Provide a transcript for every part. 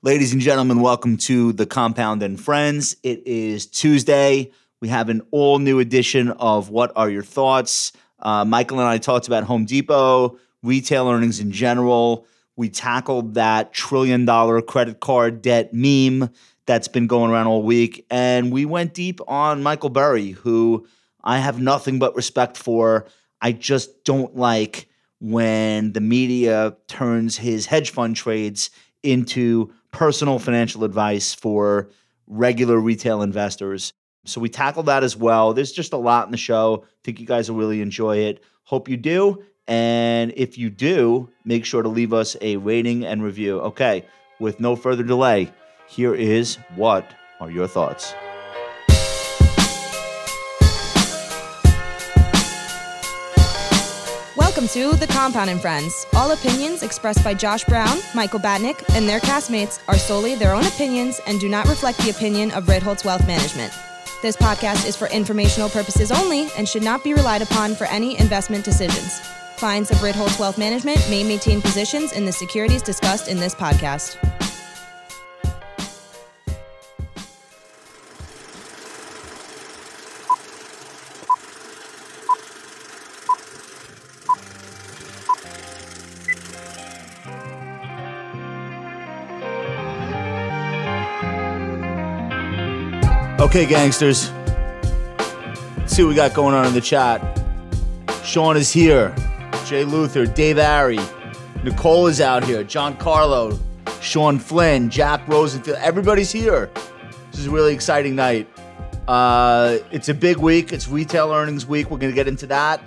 Ladies and gentlemen, welcome to the Compound and Friends. It is Tuesday. We have an all new edition of What Are Your Thoughts? Uh, Michael and I talked about Home Depot, retail earnings in general. We tackled that trillion dollar credit card debt meme that's been going around all week. And we went deep on Michael Burry, who I have nothing but respect for. I just don't like when the media turns his hedge fund trades into personal financial advice for regular retail investors. So we tackle that as well. There's just a lot in the show. think you guys will really enjoy it. Hope you do. And if you do, make sure to leave us a rating and review. Okay, with no further delay, here is what are your thoughts? Welcome to The Compound and Friends. All opinions expressed by Josh Brown, Michael Batnick, and their castmates are solely their own opinions and do not reflect the opinion of Ritholtz Wealth Management. This podcast is for informational purposes only and should not be relied upon for any investment decisions. Clients of Ritholtz Wealth Management may maintain positions in the securities discussed in this podcast. Okay, gangsters. Let's see what we got going on in the chat. Sean is here. Jay Luther, Dave Ari, Nicole is out here. John Carlo, Sean Flynn, Jack Rosenfield. Everybody's here. This is a really exciting night. Uh, it's a big week. It's retail earnings week. We're gonna get into that.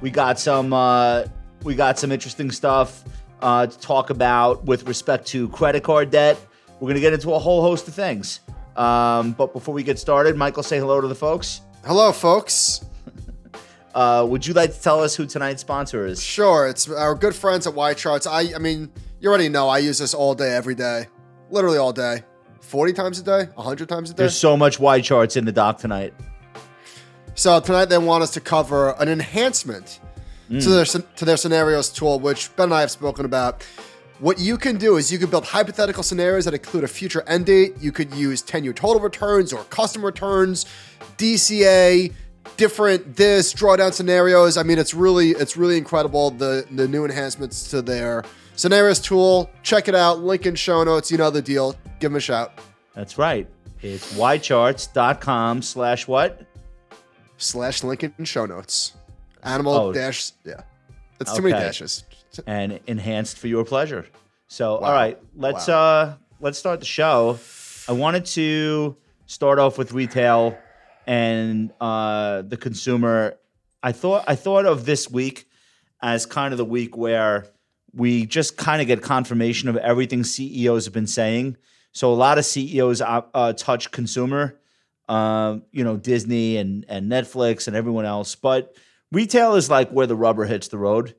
We got some. Uh, we got some interesting stuff uh, to talk about with respect to credit card debt. We're gonna get into a whole host of things. Um, but before we get started, Michael, say hello to the folks. Hello, folks. Uh, would you like to tell us who tonight's sponsor is? Sure, it's our good friends at YCharts. I, I mean, you already know I use this all day, every day, literally all day, forty times a day, hundred times a day. There's so much YCharts in the doc tonight. So tonight they want us to cover an enhancement to their to their scenarios tool, which Ben and I have spoken about. What you can do is you can build hypothetical scenarios that include a future end date. You could use 10 year total returns or custom returns, DCA, different this drawdown scenarios. I mean, it's really it's really incredible the the new enhancements to their scenarios tool. Check it out. Link in show notes. You know the deal. Give them a shout. That's right. It's ycharts.com slash what? Slash link in show notes. Animal Oh. dash yeah. It's too many dashes. And enhanced for your pleasure. So, Wow. all right, let's uh let's start the show. I wanted to start off with retail and uh the consumer. I thought I thought of this week as kind of the week where we just kind of get confirmation of everything CEOs have been saying. So a lot of CEOs uh, uh, touch consumer, um, you know, Disney and and Netflix and everyone else, but retail is like where the rubber hits the road.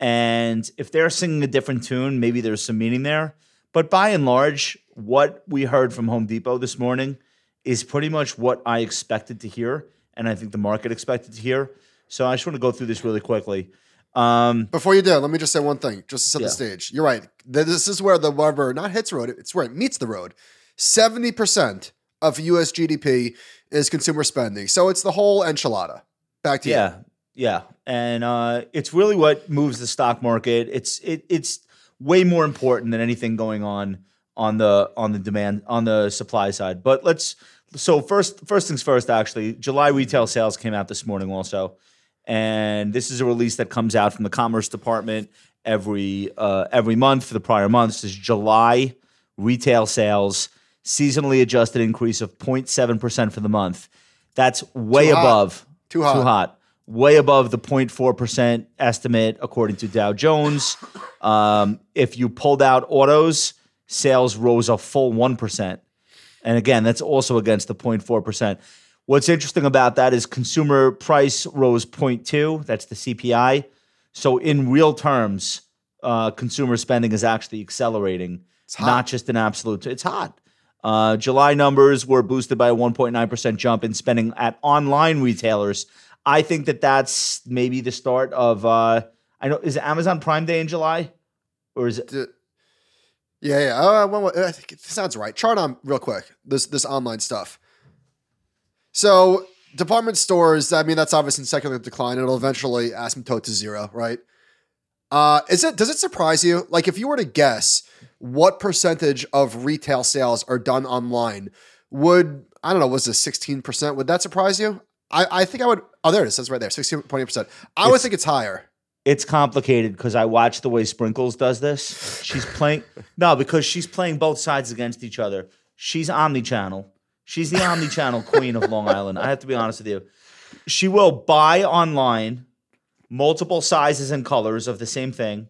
And if they're singing a different tune, maybe there's some meaning there. But by and large, what we heard from Home Depot this morning is pretty much what I expected to hear, and I think the market expected to hear. So I just want to go through this really quickly. Um, Before you do, let me just say one thing, just to set Yeah. the stage. You're right. This is where the rubber not hits the road; it's where it meets the road. Seventy percent of U.S. GDP is consumer spending, so it's the whole enchilada. Back to you. Yeah, yeah, and uh, it's really what moves the stock market. It's it, it's way more important than anything going on on the on the demand on the supply side. But let's so first first things first. Actually, July retail sales came out this morning also, and this is a release that comes out from the Commerce Department every uh, every month for the prior month. This is July retail sales seasonally adjusted increase of 0.7 percent for the month. That's way Too above Too hot. Too hot. Way above the 0.4% estimate according to Dow Jones. Um, if you pulled out autos, sales rose a full 1%. And again, that's also against the 0.4%. What's interesting about that is consumer price rose 0.2. That's the CPI. So in real terms, uh, consumer spending is actually accelerating, not just in absolute. It's hot. Uh, July numbers were boosted by a 1.9% jump in spending at online retailers. I think that that's maybe the start of. Uh, I know is Amazon Prime Day in July, or is it? D- Yeah, yeah. Uh, well, I think it sounds right. Chart on real quick. This this online stuff. So department stores. I mean, that's obviously in secular decline. It'll eventually asymptote to zero, right? Uh, is it? Does it surprise you? Like, if you were to guess what percentage of retail sales are done online, would I don't know? Was it sixteen percent? Would that surprise you? I, I think I would. Oh, there it is. That's right there. Sixteen point eight percent. I would It's- think it's higher. It's complicated because I watch the way Sprinkles does this. She's playing no, because she's playing both sides against each other. She's omni-channel. She's the omni-channel queen of Long Island. I have to be honest with you. She will buy online multiple sizes and colors of the same thing.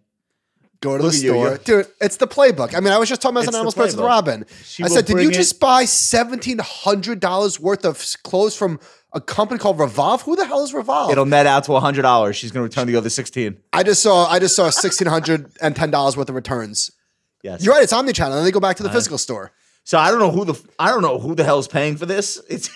Go to Look the store, you're- dude. It's the playbook. I mean, I was just talking about an animal spirits with. Robin. She I said, did you it- just buy seventeen hundred dollars worth of clothes from a company called Revolve? Who the hell is Revolve? It'll net out to hundred dollars. She's going to return the other sixteen. I just saw I just saw sixteen hundred and ten dollars worth of returns. Yes, You're right. It's omnichannel, and then they go back to the uh-huh. physical store. So I don't know who the I don't know who the hell's paying for this. It's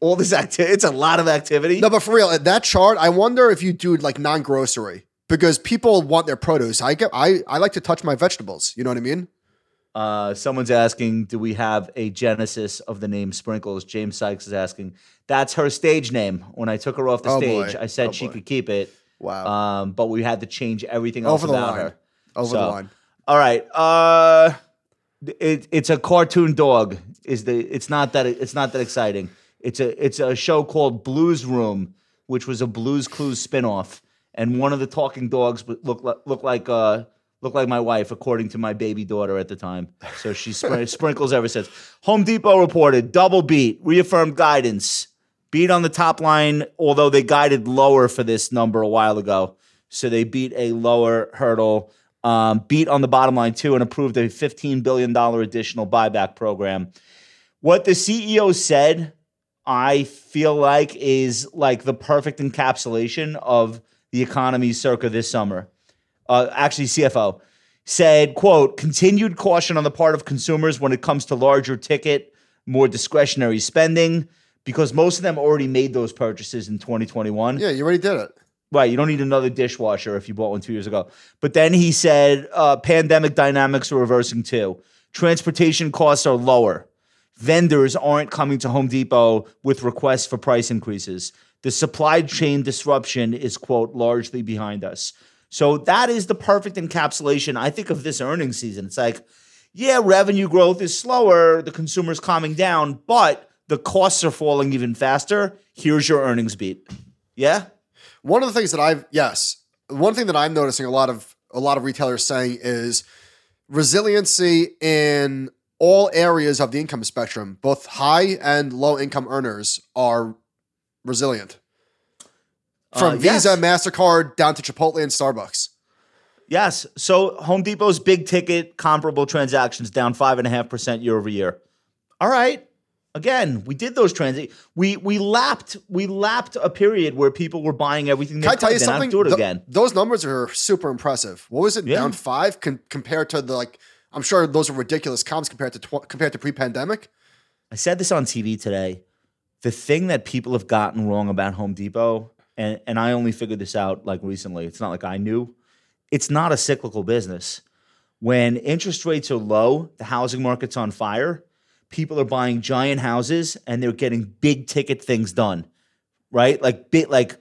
all this activity. It's a lot of activity. No, but for real, that chart. I wonder if you do like non grocery because people want their produce. I get. I I like to touch my vegetables. You know what I mean? Uh, someone's asking, do we have a genesis of the name Sprinkles? James Sykes is asking. That's her stage name. When I took her off the Oh, stage, boy. I said Oh, she boy. could keep it. Wow. Um, but we had to change everything else Over the about line. her. Over so- the line. All right. Uh, it, it's a cartoon dog. Is the? It's not that. It's not that exciting. It's a. It's a show called Blues Room, which was a Blues Clues spinoff, and one of the talking dogs looked like looked like uh looked like my wife, according to my baby daughter at the time. So she spr- sprinkles ever since. Home Depot reported double beat, reaffirmed guidance, beat on the top line, although they guided lower for this number a while ago. So they beat a lower hurdle, um, beat on the bottom line too, and approved a $15 billion additional buyback program. What the CEO said, I feel like, is like the perfect encapsulation of the economy circa this summer. Uh, actually, CFO said, quote, continued caution on the part of consumers when it comes to larger ticket, more discretionary spending, because most of them already made those purchases in 2021. Yeah, you already did it. Right. You don't need another dishwasher if you bought one two years ago. But then he said uh, pandemic dynamics are reversing too. Transportation costs are lower. Vendors aren't coming to Home Depot with requests for price increases. The supply chain disruption is, quote, largely behind us. So that is the perfect encapsulation, I think, of this earnings season. It's like, yeah, revenue growth is slower, the consumer's calming down, but the costs are falling even faster. Here's your earnings beat. Yeah? One of the things that I've yes, one thing that I'm noticing a lot of a lot of retailers saying is resiliency in all areas of the income spectrum, both high and low income earners are resilient. From Uh, yes. Visa, MasterCard down to Chipotle and Starbucks. Yes. So Home Depot's big ticket comparable transactions down five and a half percent year over year. All right. Again, we did those trans. We we lapped we lapped a period where people were buying everything. They Can I tell you something? Do it Th- again. those numbers are super impressive. What was it? Yeah. Down five con- compared to the like. I'm sure those are ridiculous comps compared to tw- compared to pre-pandemic. I said this on TV today. The thing that people have gotten wrong about Home Depot, and, and I only figured this out like recently, it's not like I knew, it's not a cyclical business. When interest rates are low, the housing market's on fire, people are buying giant houses and they're getting big ticket things done. Right? Like bit like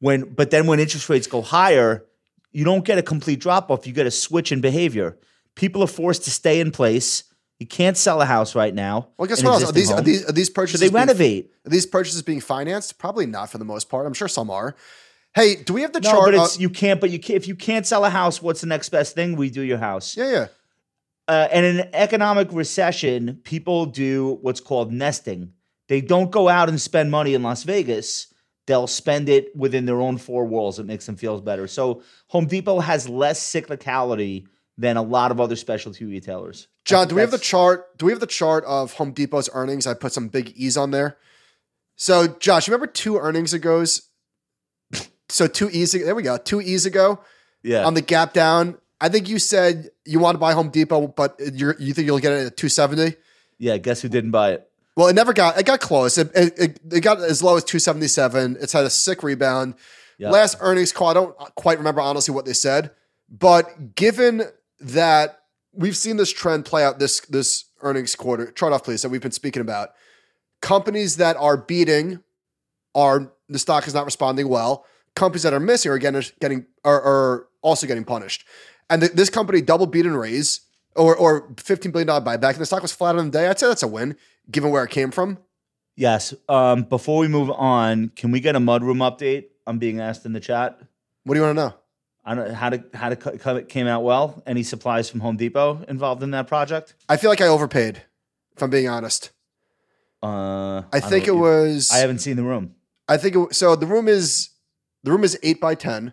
when but then when interest rates go higher, you don't get a complete drop off, you get a switch in behavior. People are forced to stay in place. You can't sell a house right now. Well, guess what else? Are these, are these are these purchases? Should they being- renovate? Are these purchases being financed? Probably not for the most part. I'm sure some are. Hey, do we have the No, chart? but it's you can't. But you can, if you can't sell a house, what's the next best thing? We do your house. yeah, yeah. Uh, and in an economic recession, people do what's called nesting. They don't go out and spend money in Las Vegas. They'll spend it within their own four walls. It makes them feel better. So Home Depot has less cyclicality than a lot of other specialty retailers. John, do we have the chart? Do we have the chart of Home Depot's earnings? I put some big E's on there. So, Josh, you remember two earnings ago's? So two E's. There we go. Two E's ago Yeah. on the gap down. I think you said you want to buy Home Depot, but you think you'll get it at 270. yeah. Guess who didn't buy it? Well, it never got. It got close. It, it, it, got as low as 277. It's had a sick rebound. Last earnings call, I don't uh, quite remember honestly what they said, but given that we've seen this trend play out this this earnings quarter. Chart off, please. That we've been speaking about. Companies that are beating are the stock is not responding well. Companies that are missing are getting getting are, are also getting punished. And th- this company double beat and raise or or fifteen billion dollar buyback, and the stock was flat on the day. I'd say that's a win given where it came from. Yes. Um, before we move on, can we get a mudroom update? I'm being asked in the chat. What do you want to know? I don't how to how to it came out well. Any supplies from Home Depot involved in that project? I feel like I overpaid. If I'm being honest, uh, I, think it was. I haven't seen the room. I think it, so. The room is the room is eight by ten,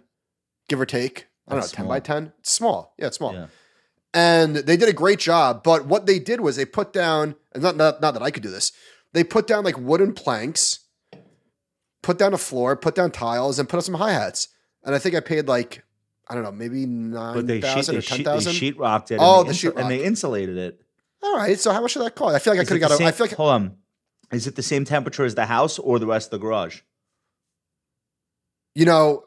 give or take. I don't That's know, ten small. by ten. It's small. Yeah, it's small. Yeah. And they did a great job. But what they did was they put down, and not, not not that I could do this. They put down like wooden planks, put down a floor, put down tiles, and put up some hi hats. And I think I paid like I don't know, maybe nine thousand or ten sheet, they sheetrocked it. Oh, and the sheetrock. and they insulated it. All right. So how much did that cost? I feel like I could have got. A, I feel like hold on. Is it the same temperature as the house or the rest of the garage? you know.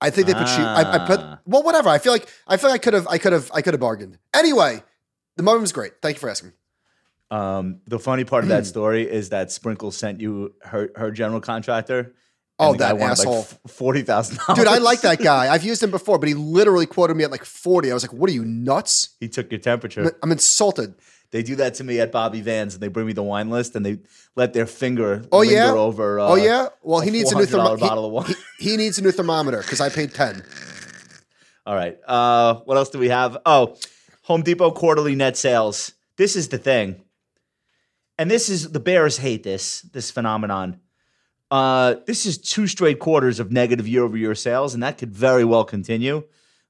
I think they put sheet. I, I put Ah. well, whatever. I feel like I feel like I could have. I could have. I could have bargained. Anyway, the moment was great. Thank you for asking. Um, the funny part of that story is that Sprinkle sent you her her general contractor. Oh, that asshole. Like Forty thousand dollars, Dude, I like that guy. I've used him before, but he literally quoted me at like 40. I was like, what are you, nuts? He took your temperature. I'm insulted. They do that to me at Bobby Vans, and they bring me the wine list, and they let their finger Oh, linger yeah? over. Uh, oh, yeah? Well, he a needs a new $400 thermometer. bottle of wine. He, he needs a new thermometer because I paid 10. All right. Uh, what else do we have? Oh, Home Depot quarterly net sales. This is the thing. And this is the Bears hate this, this phenomenon. Uh, this is two straight quarters of negative year over year sales, and that could very well continue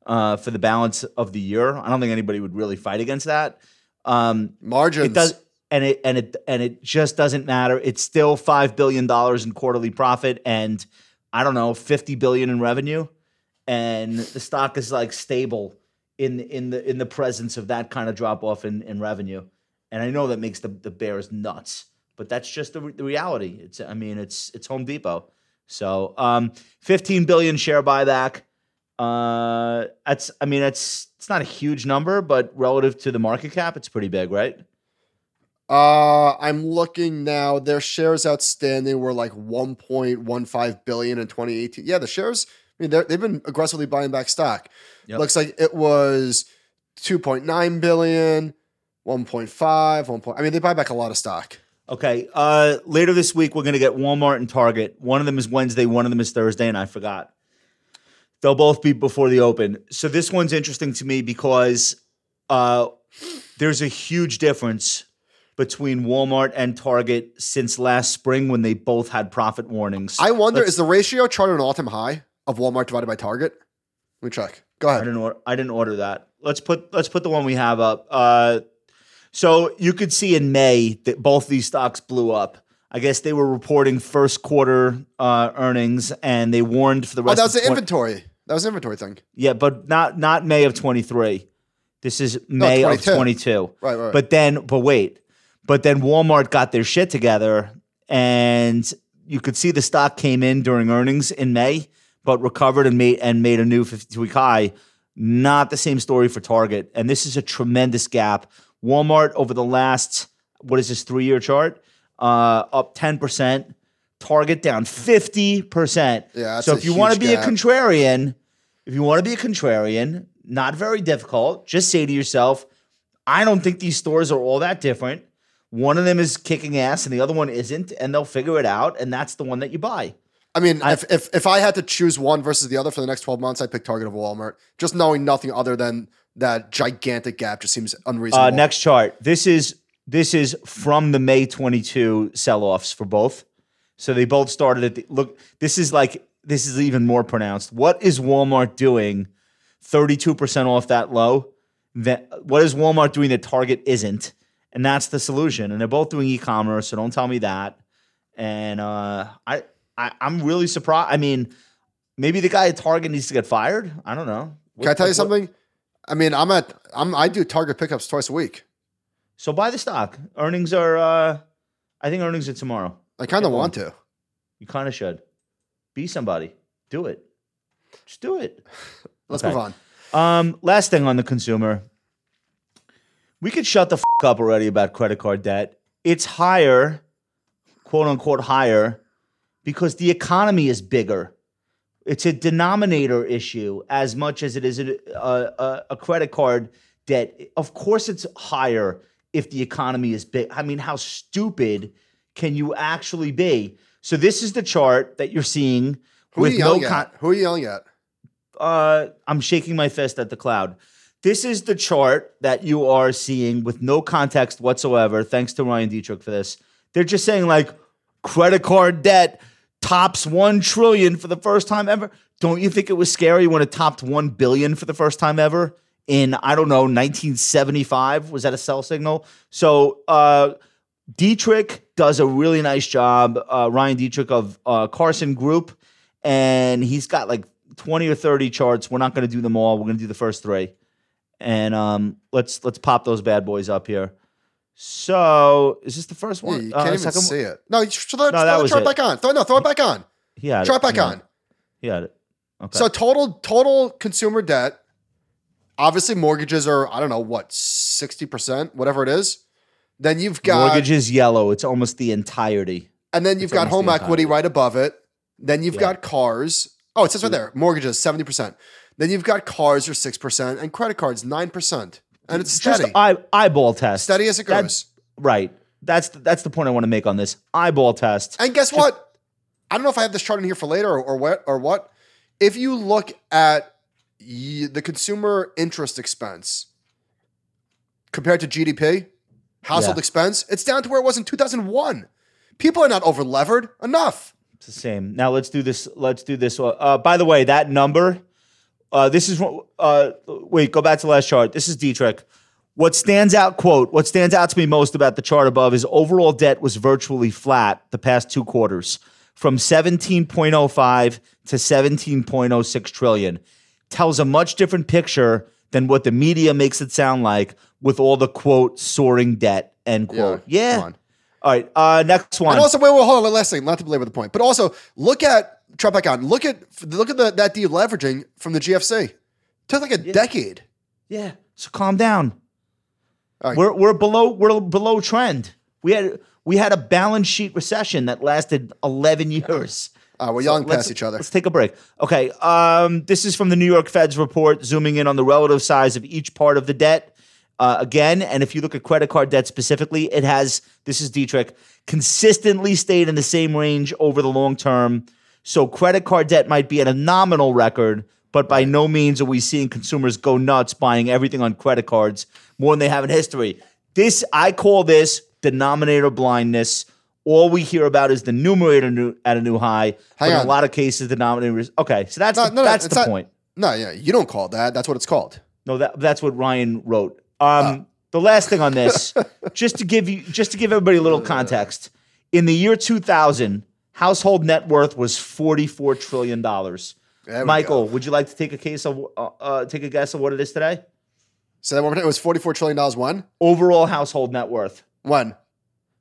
uh, for the balance of the year. I don't think anybody would really fight against that. Um, Margins. it does, and it and it and it just doesn't matter. It's still five billion dollars in quarterly profit, and I don't know, fifty billion in revenue, and the stock is like stable in in the in the presence of that kind of drop off in, in revenue. And I know that makes the the Bears nuts, but that's just the, re- the reality. It's I mean it's it's Home Depot, so um, fifteen billion share buyback. Uh, that's I mean it's it's not a huge number, but relative to the market cap, it's pretty big, right? Uh, I'm looking now. Their shares outstanding were like 1.15 billion in 2018. Yeah, the shares. I mean, they've been aggressively buying back stock. Yep. Looks like it was 2.9 billion, 1.5, 1. Point, I mean, they buy back a lot of stock. Okay. Uh, later this week, we're going to get Walmart and Target. One of them is Wednesday, one of them is Thursday, and I forgot. They'll both be before the open. So this one's interesting to me because uh, there's a huge difference between Walmart and Target since last spring when they both had profit warnings. I wonder, Let's- is the ratio chart an all time high of Walmart divided by Target? Let me check. Go I ahead. didn't order. I didn't order that. Let's put let's put the one we have up. Uh, so you could see in May that both these stocks blew up. I guess they were reporting first quarter uh, earnings, and they warned for the rest. Oh, rest. that was of the 20 inventory. That was an inventory thing. Yeah, but not not May of twenty three. This is May of 22. twenty two. Right, right. But then, but wait, but then Walmart got their shit together, and you could see the stock came in during earnings in May, but recovered and made and made a new fifty two week high. Not the same story for Target, and this is a tremendous gap. Walmart over the last what is this three year chart? Uh, up ten percent. Target down fifty percent. Yeah, so if you want to be gap. a contrarian, if you want to be a contrarian, not very difficult. Just say to yourself, I don't think these stores are all that different. One of them is kicking ass and the other one isn't, and they'll figure it out, and that's the one that you buy. I mean, I- if, if if I had to choose one versus the other for the next 12 months, I'd pick Target over Walmart. Just knowing nothing other than that gigantic gap just seems unreasonable. Uh, next chart. This is this is from the May 22 sell-offs for both. So they both started at the look. This is like this is even more pronounced. What is Walmart doing? 32% off that low. That what is Walmart doing that Target isn't? And that's the solution. And they're both doing e-commerce, so don't tell me that. And uh, I, I I'm really surprised. I mean, maybe the guy at Target needs to get fired. I don't know. Can I tell you What- something? I mean, I'm at I'm I do Target pickups twice a week. So buy the stock. Earnings are. uh I think earnings are tomorrow. I kind of want to. You kind of should. Be somebody. Do it. Just do it. Let's Okay. move on. Um, last thing on the consumer. we could shut the f- up already about credit card debt. It's higher, quote unquote, higher because the economy is bigger. It's a denominator issue as much as it is a, a, a credit card debt. Of course, it's higher if the economy is big. I mean, how stupid can you actually be? So this is the chart that you're seeing Who are with you no yelling con- at? Who are you yelling at? uh, I'm shaking my fist at the cloud. This is the chart that you are seeing with no context whatsoever. Thanks to Ryan Dietrich for this. They're just saying like credit card debt tops 1 trillion for the first time ever. Don't you think it was scary when it topped 1 billion for the first time ever in I don't know 1975? Was that a sell signal? So, uh Dietrich does a really nice job. Uh, Ryan Dietrich of uh, Carson Group, and he's got like twenty or thirty charts. We're not going to do them all. We're going to do the first three, and um, let's let's pop those bad boys up here. So, is this the first Yeah, one? you Uh, can't even second see it. No, throw, No, throw that was chart it. back on. Throw, no, throw it back on. He had Throw it. it back He on. it. He had it. Okay. So total total consumer debt. Obviously, mortgages are I don't know what sixty percent, whatever it is. Then you've got mortgage is yellow. It's almost the entirety. and then you've it's got home equity right above it. Then you've Yeah. got cars. Oh, it says right there, mortgages seventy percent. Then you've got cars are six percent and credit cards nine percent, and it's steady, Just eye, eyeball test. steady as it That- goes. Right. That's the, that's the point I want to make on this eyeball test. And guess what? I don't know if I have this chart in here for later or, or what or what. If you look at y- the consumer interest expense compared to GDP, household Yeah. expense, it's down to where it was in 2001. People are not over levered enough. It's the same. Now let's do this. Let's do this. Uh, by the way, that number. Uh, this is what. Uh, wait, go back to the last chart. This is Dietrich. What stands out? Quote. What stands out to me most about the chart above is overall debt was virtually flat the past two quarters, from 17.05 to 17.06 trillion. Tells a much different picture than what the media makes it sound like with all the quote soaring debt end quote. Yeah. on. All right. Uh, next one. And also, wait, wait, hold on, last thing, not to belabor the point, but also look at try back on. Look at look at the, that deleveraging from the GFC. took like a decade. Yeah. So calm down. Right. We're we're below we're below trend. We had we had a balance sheet recession that lasted 11 years. Uh, we're yelling let's- past each other. Let's take a break. Okay. Um, this is from the New York Fed's report, zooming in on the relative size of each part of the debt. Uh, again, and if you look at credit card debt specifically, it has this is Dietrich consistently stayed in the same range over the long term. So credit card debt might be at a nominal record, but by no means are we seeing consumers go nuts buying everything on credit cards more than they have in history. This I call this denominator blindness. All we hear about is the numerator new, at a new high. but Hang in a lot of cases, the denominator is okay. So that's No, the, no, that's the not- point. No, yeah, you don't call it that. That's what it's called. No, that that's what Ryan wrote. Um, the last thing on this, just to give you, just to give everybody a little context, in the year 2000, household net worth was 44 trillion dollars. Michael, go. would you like to take a case of, uh, uh, take a guess of what it is today? So that one it was forty-four trillion dollars. When? Overall household net worth, One.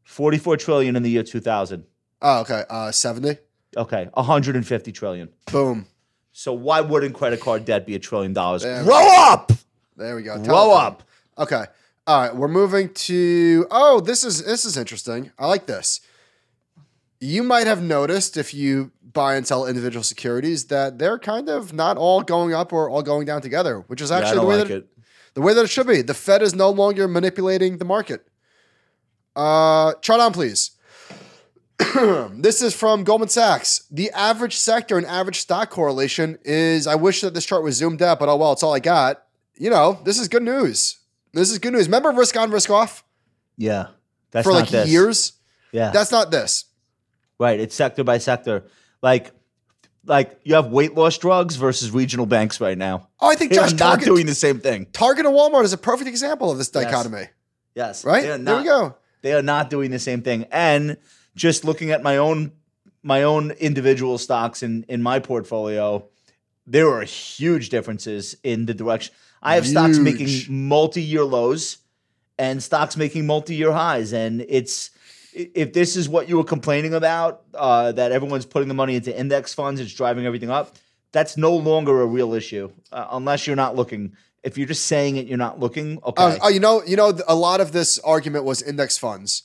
44 trillion in the year 2000. Oh, okay. Uh, seventy. Okay, 150 trillion. Boom. So why wouldn't credit card debt be a trillion dollars? There Grow up, There we go. grow up. Okay. All right. We're moving to. Oh, this is this is interesting. I like this. You might have noticed if you buy and sell individual securities that they're kind of not all going up or all going down together, which is actually don't the way like that it. the way that it should be. The Fed is no longer manipulating the market. Uh, chart on, please. this is from Goldman Sachs. The average sector and average stock correlation is. I wish that this chart was zoomed out, but oh well, it's all I got. You know, this is good news. This is good news. Remember risk on, risk off Yeah, that's for like this. years. Yeah, That's not this. Right, it's sector by sector. Like, like you have weight loss drugs versus regional banks right now. Oh, I think They're not Target, doing the same thing. Target and Walmart is a perfect example of this dichotomy. Yes, Right? They are there we go. They are not doing the same thing. And just looking at my own my own individual stocks in in my portfolio, there are huge differences in the direction. I have stocks making multi-year lows and stocks making multi-year highs, and it's if this is what you were complaining about, uh, that everyone's putting the money into index funds, it's driving everything up. That's no longer a real issue uh, unless you're not looking If you're just saying it, you're not looking. Oh, Okay. oh, you know, you know, a lot of this argument was index funds.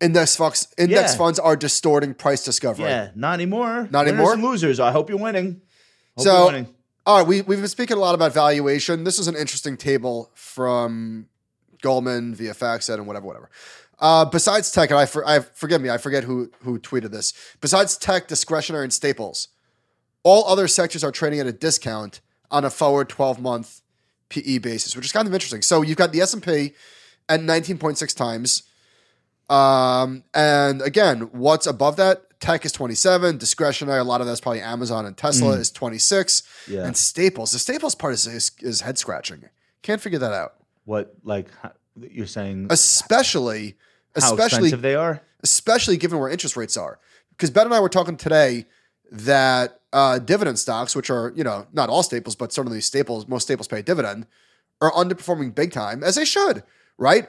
Index funds, index Yeah. funds are distorting price discovery. yeah, not anymore. Not Winners anymore? and losers. I hope you're winning. Hope So- you're winning. All right, we, we've been speaking a lot about valuation. This is an interesting table from Goldman, VFX, and whatever, whatever. Uh, besides tech, and I, for, I forgive me, I forget who who tweeted this. Besides tech, discretionary, and staples, all other sectors are trading at a discount on a forward twelve month PE basis, which is kind of interesting. So you've got the S and P at nineteen point six times, um, and again, what's above that? Tech is twenty seven. Discretionary, a lot of that's probably Amazon and Tesla is twenty six. Yeah. And staples, the staples part is is, is head scratching. Can't figure that out. What like you're saying? Especially, how especially expensive they are? especially given where interest rates are. Because Ben and I were talking today that uh, dividend stocks, which are you know not all staples, but certainly staples, most staples pay a dividend, are underperforming big time as they should. Right?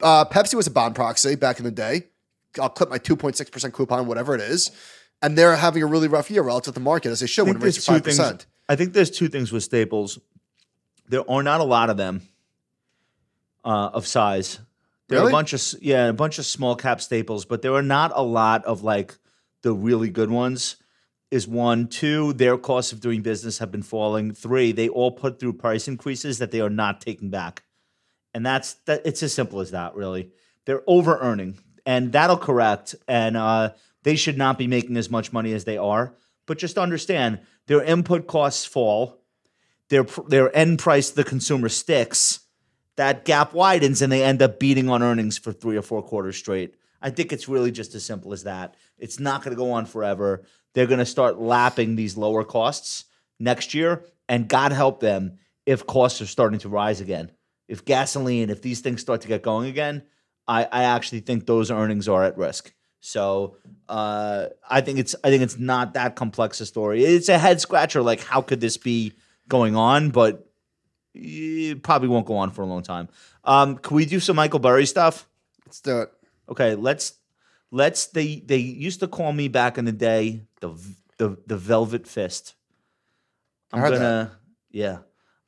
Uh, Pepsi was a bond proxy back in the day. I'll clip my two point six percent coupon, whatever it is, and they're having a really rough year relative to the market as they should when rates are two five things. percent. I think there's two things with staples. There are not a lot of them uh, of size. There are Really? a bunch of yeah, a bunch of small cap staples, but there are not a lot of like the really good ones. Is one, two, their costs of doing business have been falling. Three, they all put through price increases that they are not taking back, and that's that. It's as simple as that. Really, they're over earning, and that'll correct. And uh, they should not be making as much money as they are. But just understand, their input costs fall, their their end price to the consumer sticks. That gap widens, and they end up beating on earnings for three or four quarters straight. I think it's really just as simple as that. It's not going to go on forever. They're going to start lapping these lower costs next year, and God help them if costs are starting to rise again. If gasoline, if these things start to get going again, I, I actually think those earnings are at risk. So uh, I think it's I think it's not that complex a story. It's a head scratcher. Like how could this be going on? But it probably won't go on for a long time. Um, can we do some Michael Burry stuff? Let's do it. Okay, let's let's they they used to call me back in the day the the the Velvet Fist. I'm gonna yeah,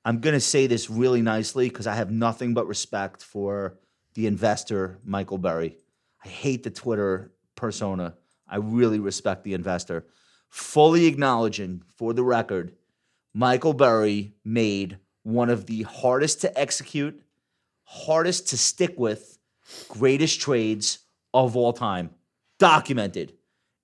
I'm gonna say this really nicely because I have nothing but respect for the investor Michael Burry. I hate the Twitter persona. I really respect the investor. Fully acknowledging, for the record, Michael Burry made one of the hardest to execute, hardest to stick with, greatest trades of all time. Documented.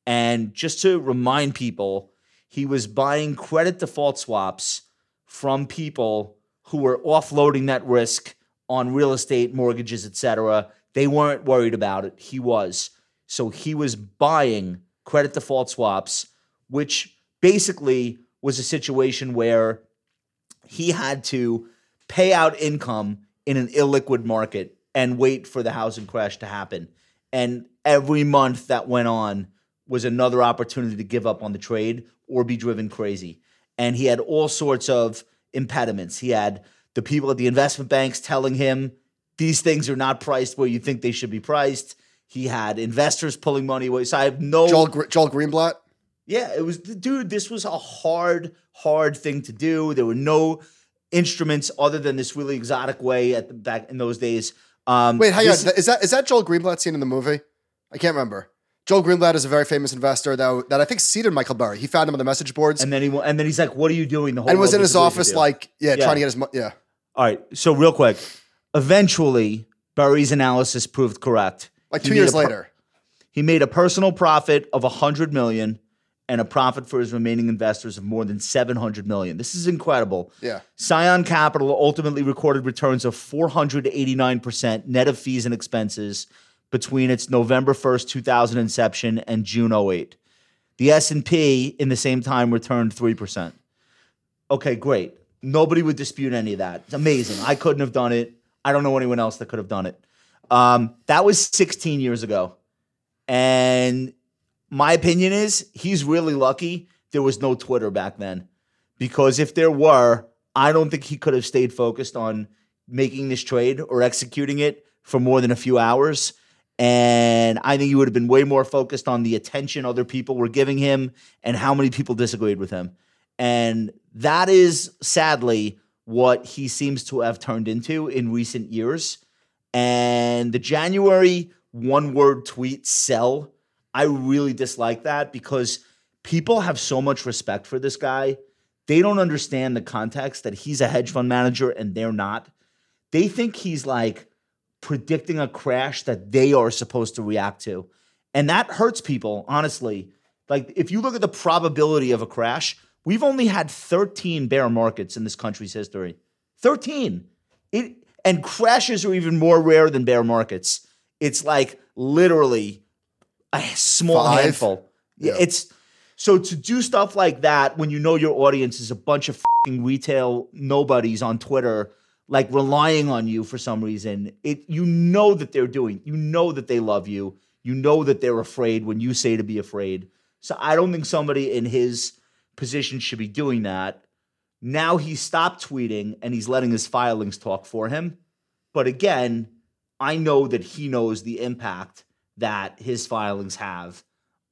And just to remind people, he was buying credit default swaps from people who were offloading that risk on real estate, mortgages, etc. They weren't worried about it. He was. So he was buying credit default swaps, which basically was a situation where he had to pay out income in an illiquid market and wait for the housing crash to happen. And every month that went on was another opportunity to give up on the trade or be driven crazy. And he had all sorts of impediments. He had the people at the investment banks telling him these things are not priced where you think they should be priced. He had investors pulling money away. So I have no Joel Joel Greenblatt. Yeah, it was, dude. This was a hard, hard thing to do. There were no instruments other than this really exotic way at the back in those days. Um, Wait, hang this- on. Is that is that Joel Greenblatt seen in the movie? I can't remember. Joel Greenblatt is a very famous investor that, that I think seeded Michael Burry. He found him on the message boards And then he, and then he's like, "What are you doing?" The whole and was in his office like, yeah, Yeah. trying to get his yeah. All right. So real quick, eventually, Burry's analysis proved correct. Like two years per- later. he made a personal profit of 100 million and a profit for his remaining investors of more than 700 million. This is incredible. Yeah. Scion Capital ultimately recorded returns of 489% net of fees and expenses between its November 1st, 2000 inception and June 08. The S&P in the same time returned 3%. Okay, great. Nobody would dispute any of that. It's amazing. I couldn't have done it. I don't know anyone else that could have done it. Um, that was 16 years ago. And my opinion is he's really lucky there was no Twitter back then. Because if there were, I don't think he could have stayed focused on making this trade or executing it for more than a few hours. And I think he would have been way more focused on the attention other people were giving him and how many people disagreed with him. And that is sadly what he seems to have turned into in recent years. And the January one word tweet sell, I really dislike that because people have so much respect for this guy. They don't understand the context that he's a hedge fund manager and they're not. They think he's like predicting a crash that they are supposed to react to. And that hurts people, honestly. Like, if you look at the probability of a crash, we've only had 13 bear markets in this country's history. 13. It and crashes are even more rare than bear markets. It's like literally a small Five? handful. Yeah. It's so to do stuff like that when you know your audience is a bunch of fing retail nobodies on Twitter, like relying on you for some reason. It you know that they're doing. You know that they love you. You know that they're afraid when you say to be afraid. So I don't think somebody in his position should be doing that. Now he stopped tweeting and he's letting his filings talk for him. But again, I know that he knows the impact that his filings have.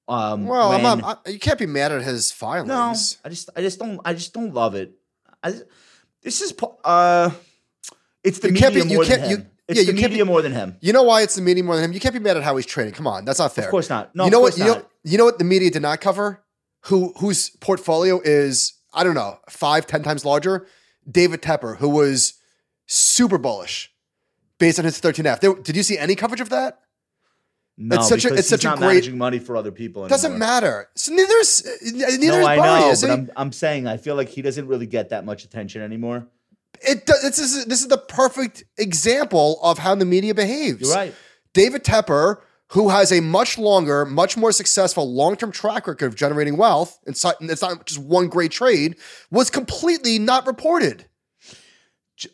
Um, Well, I'm not, I, you can't be mad at his filings. no, I just, I just don't, I just don't love it. I, this is, uh, it's the You media can't be- more than can't- you- him. it's yeah, the you can't media be- more than him. You know why it's the media more than him? You can't be mad at how he's trading. Come on, that's not fair. Of course not. No, you know what? You know, you know what the media did not cover? Who whose portfolio is I don't know five ten times larger? David Tepper, who was super bullish based on his 13F. There, did you see any coverage of that? No, it's such a- it's such a not great- managing money for other people. Doesn't matter. So neither is neither No, is I know, but I'm, I'm saying I feel like he doesn't really get that much attention anymore. it does, this is this is the perfect example of how the media behaves. You're right. David Tepper, who has a much longer, much more successful long-term track record of generating wealth, and it's not just one great trade, was completely not reported.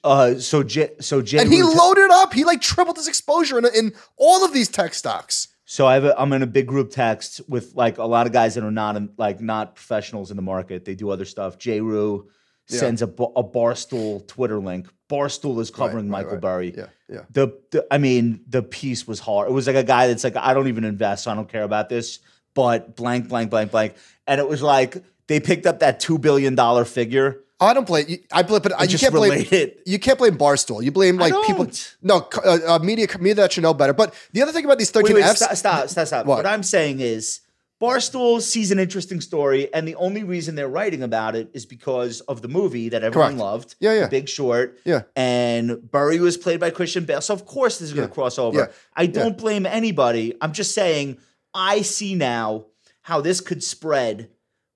Uh, so J, so Jay And he loaded up. He like tripled his exposure in, in all of these tech stocks. So I have a, I'm in a big group text with like a lot of guys that are not in, like not professionals in the market. They do other stuff. J. Rue sends a, a Barstool Twitter link. Barstool is covering right, Michael right. Burry. Yeah, yeah. The, the I mean the piece was hard. It was like a guy that's like I don't even invest, so I don't care about this. But blank, blank, blank, blank, and it was like they picked up that two billion dollar figure. I don't blame you. I blame, but uh, you just can't blame. it. You can't blame Barstool. You blame like people. No, uh, uh, media media that should know better. But the other thing about these Wait, thirteen wait, Fs, stop, stop, stop, stop. What? What I'm saying is, Barstool sees an interesting story, and the only reason they're writing about it is because of the movie that everyone Correct. loved. Yeah, yeah. The Big Short. Yeah. And Burry was played by Christian Bale, so of course this is going to Yeah. cross over. Yeah. I don't blame anybody. I'm just saying I see now how this could spread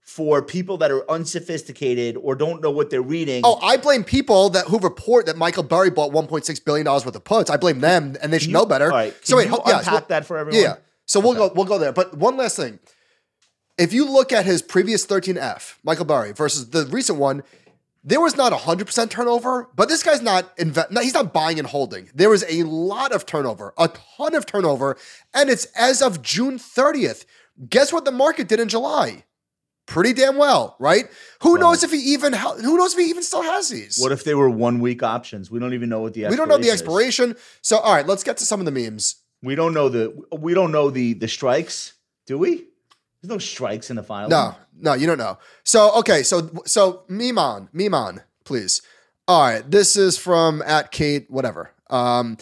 for people that are unsophisticated or don't know what they're reading. Oh, I blame people that who report that Michael Burry bought 1.6 billion dollars worth of puts. I blame them, and they should you- know better. all right, So wait, ho- yeah, unpack well- that for everyone? Yeah. So we'll go we'll go there. But one last thing. If you look at his previous 13F, Michael Burry versus the recent one, there was not 100% turnover, but this guy's not inve- no, he's not buying and holding. There was a lot of turnover, a ton of turnover, and it's as of June 30th. Guess what the market did in July? Pretty damn well, right? Who knows if he even ha- who knows if he even still has these? What if they were one week options? We don't even know what the we don't know the is. expiration. So all right, let's get to some of the memes. We don't know the we don't know the the strikes, do we? There's no strikes in the final. No, no, you don't know. So okay, so so Mimon, Mimon, please. All right, this is from at Kate, whatever. Um,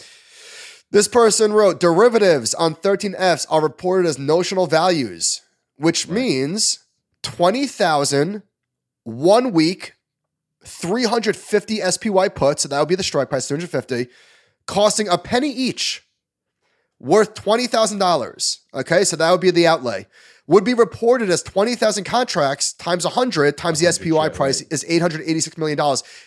this person wrote derivatives on 13Fs are reported as notional values, which means 20,000 one week 350 SPY puts, so that would be the strike price 350, costing a penny each, worth $20,000. Okay, so that would be the outlay. Would be reported as 20,000 contracts times 100 times the SPY price is $886 million.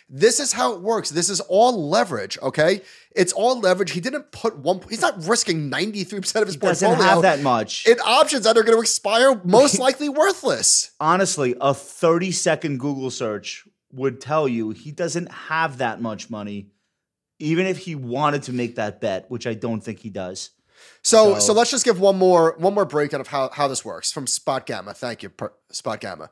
This is how it works. This is all leverage, okay? It's all leverage. He didn't put one, he's not risking 93% of his doesn't portfolio have that much. in options that are going to expire, most likely worthless. Honestly, a 30 second Google search would tell you he doesn't have that much money, even if he wanted to make that bet, which I don't think he does. So, so, So- let's just give one more one more breakdown of how, how this works from Spot Gamma. Thank you, Spot Gamma.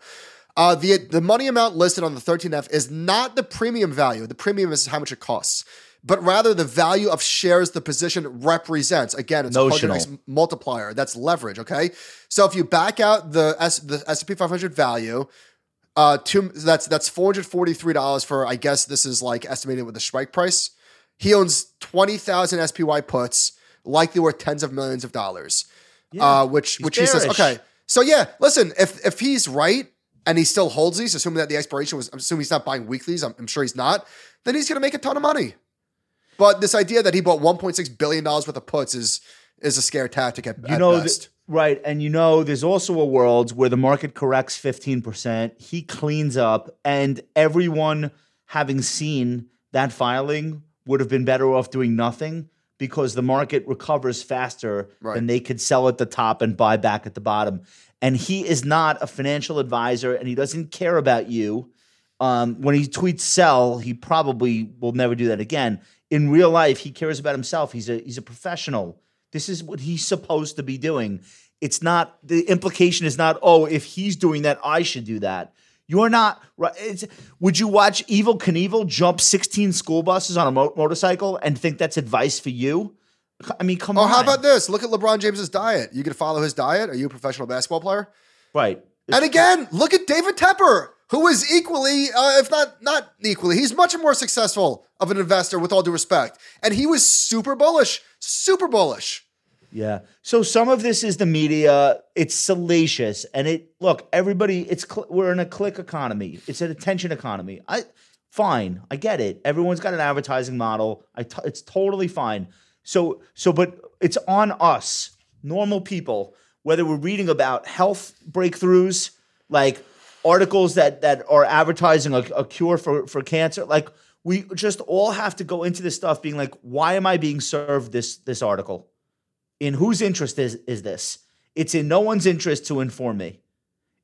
Uh, the the money amount listed on the 13F is not the premium value. The premium is how much it costs, but rather the value of shares the position represents. Again, it's Notional. a 100x multiplier. That's leverage. Okay, so if you back out the S, the S&P 500 value, Uh, two, that's that's four hundred forty three dollars for. I guess this is like estimated with the strike price. He owns twenty thousand SPY puts, likely worth tens of millions of dollars. uh, which which he says, okay. So yeah, listen, if if he's right and he still holds these, assuming that the expiration was, I'm assuming he's not buying weeklies. I'm, I'm sure he's not. Then he's going to make a ton of money. But this idea that he bought 1.6 billion dollars worth of puts is is a scare tactic at, you at know, th- best. right? And you know, there's also a world where the market corrects 15%. He cleans up, and everyone having seen that filing would have been better off doing nothing because the market recovers faster Right. than they could sell at the top and buy back at the bottom. And he is not a financial advisor, and he doesn't care about you. Um, when he tweets sell, he probably will never do that again. In real life, he cares about himself. He's a he's a professional. This is what he's supposed to be doing. It's not the implication is not oh if he's doing that I should do that. You're not. Would you watch Evel Knievel jump 16 school buses on a mo- motorcycle and think that's advice for you? I mean, come Oh, on. Oh, how about this? Look at LeBron James's diet. You can follow his diet. Are you a professional basketball player? right? And again, look at David Tepper, who is equally, uh, if not not equally, he's much more successful of an investor with all due respect. And he was super bullish, super bullish. Yeah. So some of this is the media. It's salacious, and it look everybody. It's cl- we're in a click economy. It's an attention economy. I fine. I get it. Everyone's got an advertising model. I t- it's totally fine. So so, but it's on us, normal people, whether we're reading about health breakthroughs, like articles that that are advertising a, a cure for for cancer, like. We just all have to go into this stuff being like, why am I being served this this article? In whose interest is, is this? It's in no one's interest to inform me.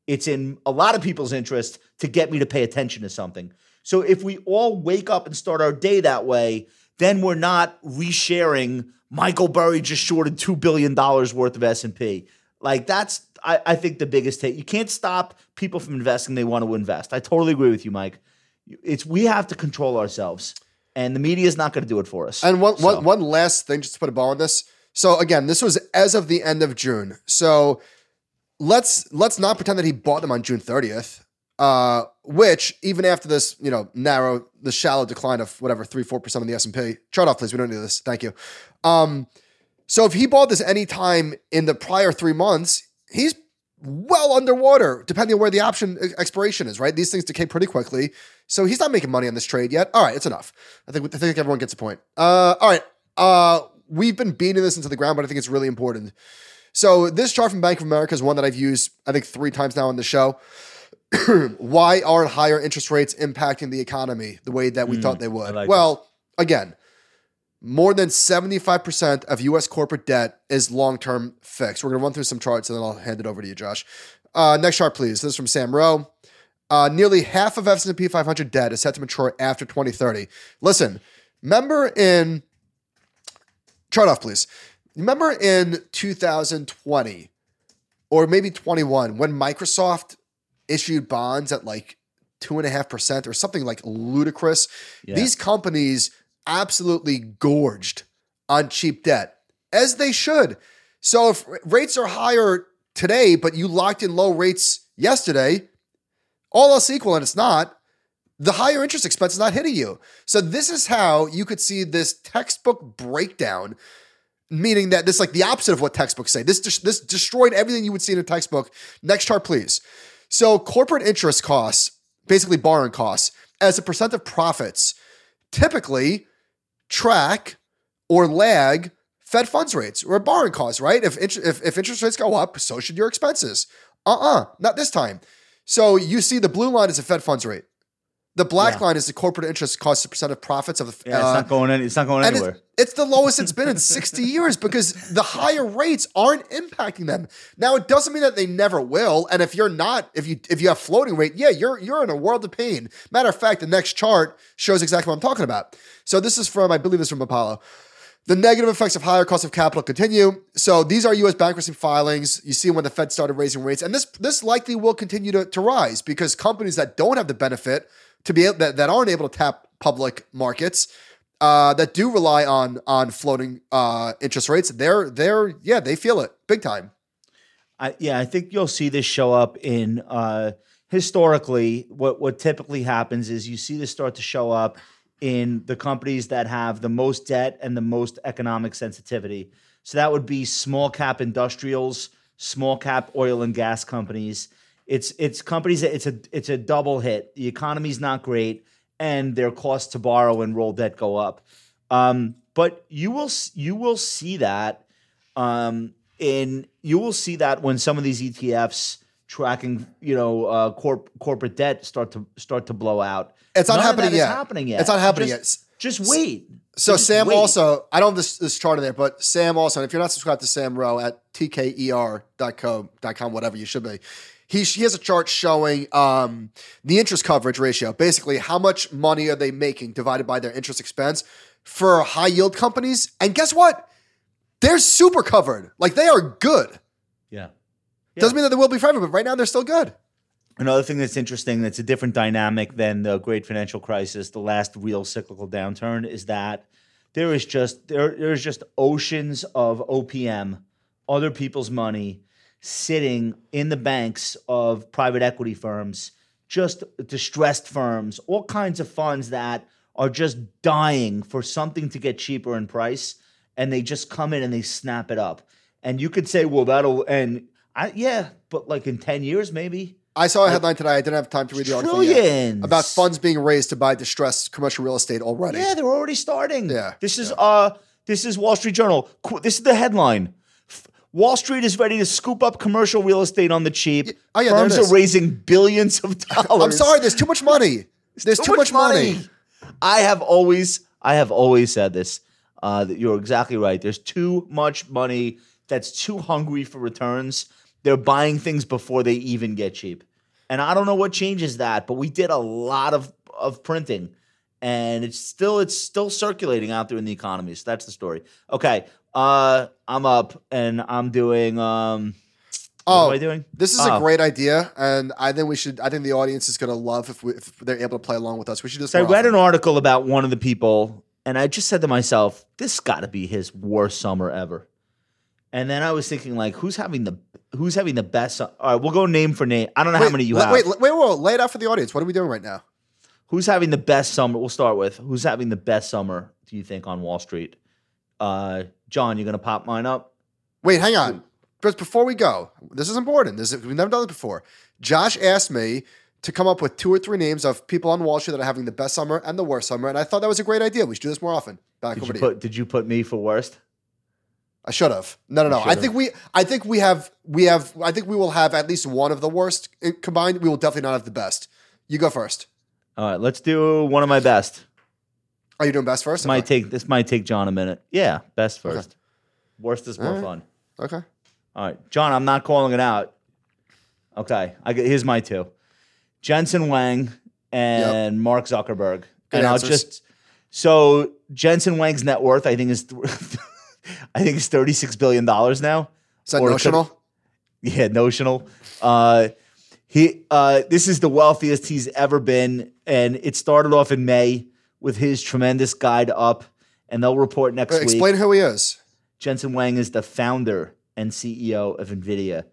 It's in a lot of people's interest to get me to pay attention to something. So if we all wake up and start our day that way, then we're not resharing Michael Burry just shorted $2 billion worth of S&P. Like that's, I, I think the biggest take. You can't stop people from investing. They want to invest. I totally agree with you, Mike. It's, we have to control ourselves and the media is not going to do it for us. And one, So- one, one last thing, just to put a ball on this. So again, this was as of the end of June. So let's let's not pretend that he bought them on June 30th. Uh, which even after this, you know, narrow, the shallow decline of whatever three four percent on the S and P. Chart off, please. We don't need this. Thank you. Um, so if he bought this any time in the prior three months, he's well underwater, depending on where the option expiration is. Right, these things decay pretty quickly. So he's not making money on this trade yet. All right, it's enough. I think I think everyone gets a point. Uh, all right. Uh, we've been beating this into the ground, but I think it's really important. So this chart from Bank of America is one that I've used, I think, three times now on the show. Why aren't higher interest rates impacting the economy the way that we thought they would? like well, again, more than 75% of US corporate debt is long-term fixed. We're going to run through some charts and then I'll hand it over to you, Josh. Uh, next chart, please. This is from Sam Ro. Uh, nearly half of S&P 500 debt is set to mature after 2030. Listen, remember in chart off, please. Remember in 2020 or maybe 21 when Microsoft issued bonds at like two and a half percent or something like ludicrous. Yeah. These companies absolutely gorged on cheap debt, as they should. So if rates are higher today, but you locked in low rates yesterday, all else equal, and it's not, the higher interest expense is not hitting you. So this is how you could see this textbook breakdown, meaning that this like the opposite of what textbooks say. This des- this destroyed everything you would see in a textbook. Next chart, please. So corporate interest costs, basically borrowing costs, as a percent of profits, typically track or lag Fed funds rates or borrowing costs, right? If, int- if, if interest rates go up, so should your expenses. Uh uh not this time. So you see the blue line is the Fed funds rate. The black Yeah. line is the corporate interest cost as percent of profits of the yeah, it's uh, not going any, it's not going anywhere. it's, it's the lowest it's been in 60 years because the higher rates aren't impacting them. Now it doesn't mean that they never will. And if you're not, if you if you have floating rate, yeah, you're you're in a world of pain. Matter of fact, the next chart shows exactly what I'm talking about. So this is from, I believe this is from Apollo. The negative effects of higher cost of capital continue. So these are U.S. bankruptcy filings. You see when the Fed started raising rates, and this this likely will continue to, to rise because companies that don't have the benefit to be able, that, that aren't able to tap public markets uh, that do rely on on floating uh, interest rates, they're they're yeah they feel it big time. I, yeah, I think you'll see this show up in uh, historically, what what typically happens is you see this start to show up in the companies that have the most debt and the most economic sensitivity. So that would be small cap industrials, small cap oil and gas companies. It's it's companies that it's a it's a double hit. The economy's not great, and their costs to borrow and roll debt go up. Um, but you will you will see that um, in you will see that when some of these ETFs tracking you know uh, corp, corporate debt start to start to blow out. It's not None happening yet. happening yet. It's not happening Just- yet. Just wait. So Just Sam wait. also, I don't have this, this chart in there, but Sam also, and if you're not subscribed to Sam Ro at tker.co.com, whatever you should be, he, he has a chart showing um, the interest coverage ratio. Basically, how much money are they making divided by their interest expense for high yield companies. And guess what? They're super covered. Like they are good. Yeah. Doesn't mean that they will be forever, but right now they're still good. Another thing that's interesting, that's a different dynamic than the great financial crisis, the last real cyclical downturn, is that there is just there there's just oceans of OPM, other people's money, sitting in the banks of private equity firms, just distressed firms, all kinds of funds that are just dying for something to get cheaper in price, and they just come in and they snap it up. And you could say, well, that'll and I yeah, but like in ten years maybe. I saw a headline today. I didn't have time to read the article yet, about funds being raised to buy distressed commercial real estate already. Yeah, they're already starting. Yeah, This is uh this is Wall Street Journal. This is the headline. Wall Street is ready to scoop up commercial real estate on the cheap. Oh, yeah, Firms are raising billions of dollars. I'm sorry, there's too much money. There's too, much, money. I have always I have always said this. Uh, that you're exactly right. There's too much money that's too hungry for returns. They're buying things before they even get cheap. And I don't know what changes that, but we did a lot of of printing, and it's still it's still circulating out there in the economy. So that's the story. Okay, uh, I'm up and I'm doing. Um, what Oh, am I doing? This is Oh. a great idea, and I think we should. I think the audience is going to love if, we, if they're able to play along with us. We should just. So I read an article about one of the people, and I just said to myself, "This got to be his worst summer ever." And then I was thinking, like, who's having the who's having the best? su- All right, we'll go name for name. I don't know how many you wait, have. Wait, wait, wait, wait, lay it out for the audience. What are we doing right now? Who's having the best summer? We'll start with who's having the best summer. Do you think on Wall Street? Uh, John, you're gonna pop mine up? Wait, hang on. But before we go, this is important. This is, we've never done this before. Josh asked me to come up with two or three names of people on Wall Street that are having the best summer and the worst summer, and I thought that was a great idea. We should do this more often. Back Did over you to you. put Did you put me for worst? I should have. No, no, no. I think we. I think we have. We have. I think we will have at least one of the worst eh, combined. We will definitely not have the best. You go first. All right, let's do one of my best. Are you doing best first? This might take this might take John a minute. Yeah, best Okay. first. Worst is more right. fun. Okay. All right, John, I'm not calling it out. Okay, I get here's my two: Jensen Huang and Mark Zuckerberg. Good and answers. I'll just so Jensen Huang's net worth, I think is, th- I think is thirty six billion dollars now. Is that Or it could- notional? Yeah, notional. Uh, he uh, this is the wealthiest he's ever been, and it started off in May with his tremendous guide up, and they'll report next Uh, week. Explain who he is. Jensen Huang is the founder and CEO of NVIDIA.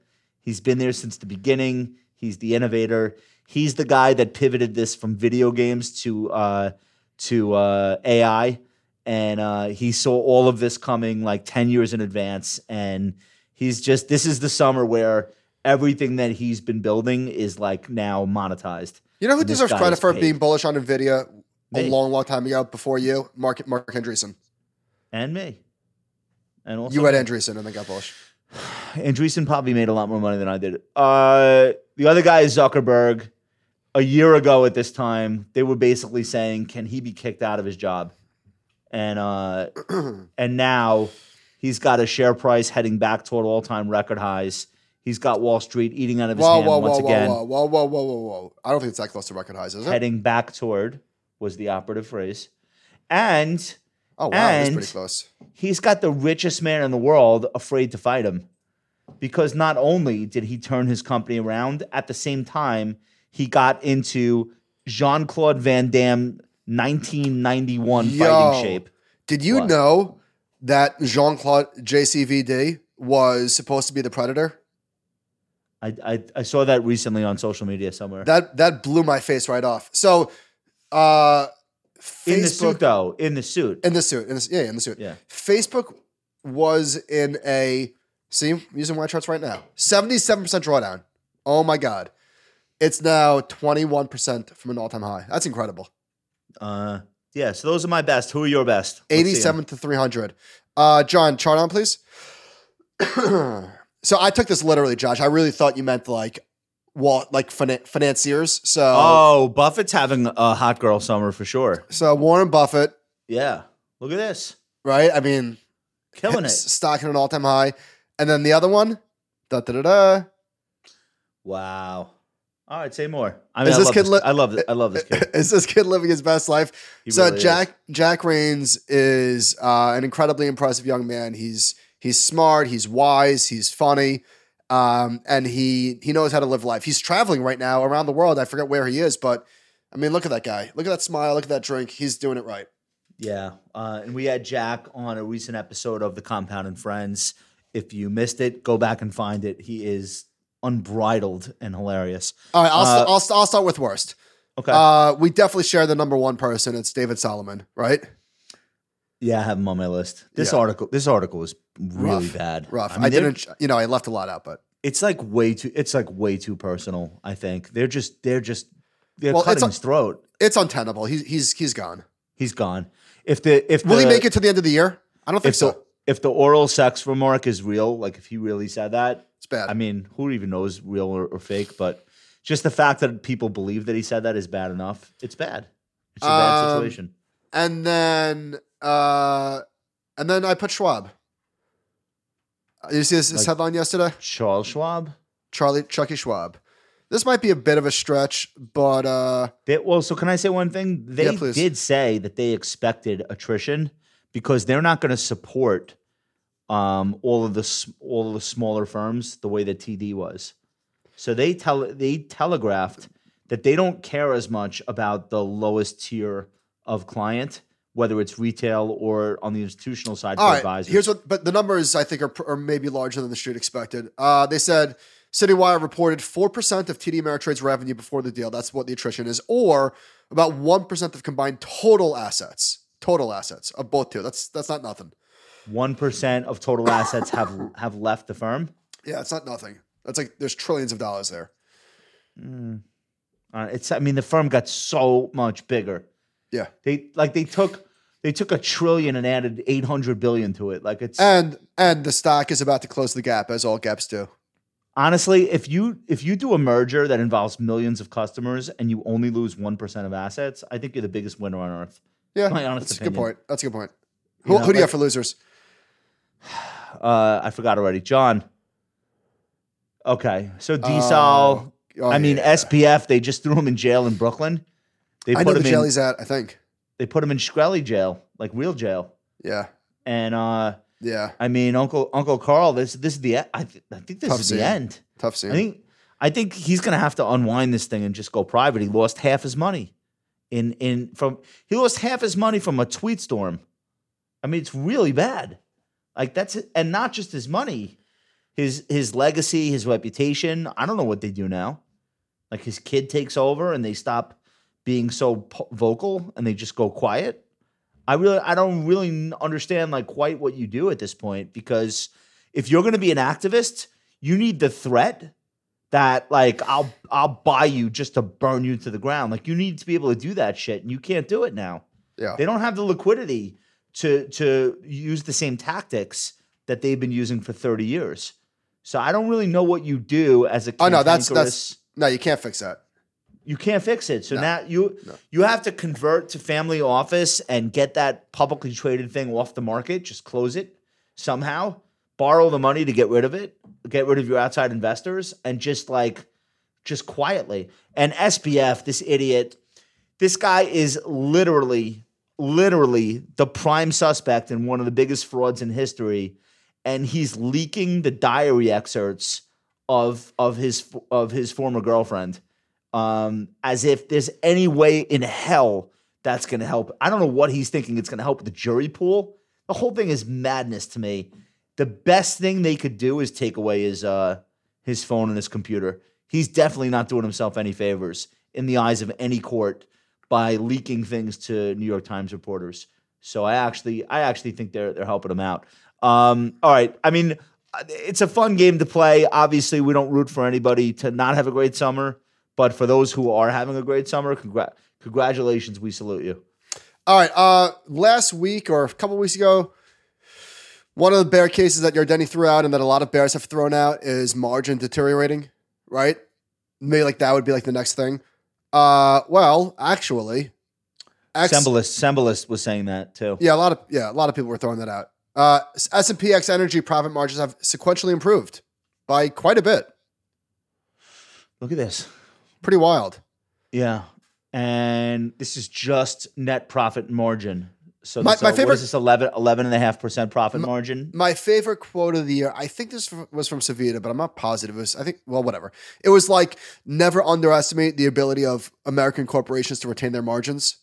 He's been there since the beginning. He's the innovator. He's the guy that pivoted this from video games to uh, to uh, AI, and uh, he saw all of this coming like ten years in advance. And he's just this is the summer where everything that he's been building is like now monetized. You know who deserves credit for paid. being bullish on Nvidia a long, long time ago before you? Mark Marc Andreessen. And me. And also You had Andreessen and then got bullish. Andreessen probably made a lot more money than I did. Uh, the other guy is Zuckerberg. A year ago at this time, they were basically saying, "Can he be kicked out of his job?" And uh, and now he's got a share price heading back toward all-time record highs. He's got Wall Street eating out of his Whoa, hand whoa, once whoa, again. whoa, whoa, whoa, whoa, whoa, whoa! I don't think it's that close to record highs, is it? Heading back toward was the operative phrase, and oh wow, and- pretty close. he's got the richest man in the world afraid to fight him because not only did he turn his company around at the same time he got into jean-claude van damme 1991 Yo. fighting shape Did you What? know that Jean Claude JCVD was supposed to be the Predator? i I, I I saw that recently on social media somewhere. That that blew my face right off. So, uh, in the Facebook suit though, in the suit. in the suit, in the, yeah, in the suit. Yeah. Facebook was in a see I'm using my charts right now. Seventy-seven percent drawdown. Oh my god, it's now twenty-one percent from an all-time high. That's incredible. Uh, yeah. So those are my best. Who are your best? Let's. Eighty-seven to three hundred. Uh, John, chart on, please. so I took this literally, Josh. I really thought you meant like, well, like finan- financiers. So, Oh, Buffett's having a hot girl summer for sure. so Warren Buffett, Yeah. Look at this. right? I mean, Killing it. stock at an all-time high, and then the other one, da da da da. Wow. All right, say more. I mean, Is I this love kid this, li- I love this. I love this kid. is this kid living his best life? He so really is. Jack Jack Raines is uh, an incredibly impressive young man. He's he's smart, he's wise, he's funny, um, and he he knows how to live life. He's traveling right now around the world. I forget where he is, but I mean, look at that guy. Look at that smile. Look at that drink. He's doing it right. Yeah. Uh, and we had Jack on a recent episode of The Compound and Friends. If you missed it, go back and find it. He is unbridled and hilarious. All right, I'll, Uh, st- I'll, st- I'll start with worst. Okay. Uh, we definitely share the number one person. It's David Solomon, right? Yeah, I have him on my list. This Yeah. article, this article is really Rough. bad. Rough. I, I, mean, they're- didn't, you know, I left a lot out, but It's like way too. It's like way too personal. I think they're just. They're just. They're Well, it's cutting a- his throat. it's untenable. He's he's he's gone. He's gone. If the if Will the, he make it to the end of the year? I don't think if so. the if the oral sex remark is real, like if he really said that, it's bad. I mean, who even knows real or, or fake? But just the fact that people believe that he said that is bad enough. It's bad. It's a bad Um, situation. and then uh and then I put Schwab. Uh, You see this, this Like- headline yesterday? Charles Schwab. Charlie Chucky Schwab. This might be a bit of a stretch, but uh They, well, so can I say one thing? They Yeah, did say that they expected attrition because they're not going to support um, all of the all of the smaller firms the way that TD was. So they tell they telegraphed that they don't care as much about the lowest tier of client, whether it's retail or on the institutional side all for right. advisors. Here's what but the numbers I think are, are maybe larger than the street expected. Uh they said Citywire reported 4% of TD Ameritrade's revenue before the deal. That's what the attrition is, or about 1% of combined total assets. Total assets of both two. That's that's not nothing. one percent of total assets have have left the firm. Yeah, it's not nothing. That's like there's trillions of dollars there. Uh, it's I mean the firm got so much bigger. Yeah. They like they took they took a trillion and added eight hundred billion to it. Like it's And and the stock is about to close the gap as all gaps do. honestly, if you if you do a merger that involves millions of customers and you only lose one percent of assets, I think you're the biggest winner on earth. Yeah, My honest that's a good point. That's a good point. You Who, know, who do you like- have for losers? Uh, I forgot already. John. Okay, so DSOL. Oh, oh, I mean yeah. SBF. They just threw him in jail in Brooklyn. They I put know him the in. jelly's at. I think. They put him in Shkreli jail, like real jail. Yeah, And uh, yeah. I mean, Uncle Uncle Carl. This this is the. I, th- I think this Tough is scene. the end. Tough scene. I think I think he's gonna have to unwind this thing and just go private. He lost half his money in in from he lost half his money from a tweet storm. I mean, it's really bad. Like that's and not just his money, his his legacy, his reputation. I don't know what they do now. Like his kid takes over and they stop being so po- vocal and they just go quiet. I really I don't really understand like quite what you do at this point because if you're going to be an activist, you need the threat that like I'll I'll buy you just to burn you to the ground. Like you need to be able to do that shit and you can't do it now. yeah. They don't have the liquidity to to use the same tactics that they've been using for 30 years. So I don't really know what you do as a Oh no, that's that's no. You can't fix that. You can't fix it. So No. now you No. you have to convert to family office and get that publicly traded thing off the market. Just close it somehow. Borrow the money to get rid of it. Get rid of your outside investors and just like just quietly. And SBF, this idiot, this guy is literally literally the prime suspect in one of the biggest frauds in history and he's leaking the diary excerpts of of his of his former girlfriend um, as if there's any way in hell that's going to help. I don't know what he's thinking. It's going to help the jury pool. The whole thing is madness to me. The best thing they could do is take away his uh, his phone and his computer. He's definitely not doing himself any favors in the eyes of any court by leaking things to New York Times reporters. So I actually, I actually think they're they're helping him out. Um, all right, I mean, it's a fun game to play. Obviously, we don't root for anybody to not have a great summer, but for those who are having a great summer, congr- congratulations, we salute you. All right. Uh, last week or a couple weeks ago, one of the bear cases that Yardeni threw out and that a lot of bears have thrown out is margin deteriorating, right? Maybe like that would be like the next thing. Uh, well, actually, X, Sembalist, was saying that too. Yeah, a lot of yeah, a lot of people were throwing that out. Uh, S and P X Energy profit margins have sequentially improved by quite a bit. Look at this. Pretty wild. Yeah, and this is just net profit margin. So my, my uh, favorite is this 11, 11.5% profit my, margin? My favorite quote of the year, I think this was from Savita, but I'm not positive. It was, I think, well, whatever. It was like, never underestimate the ability of American corporations to retain their margins.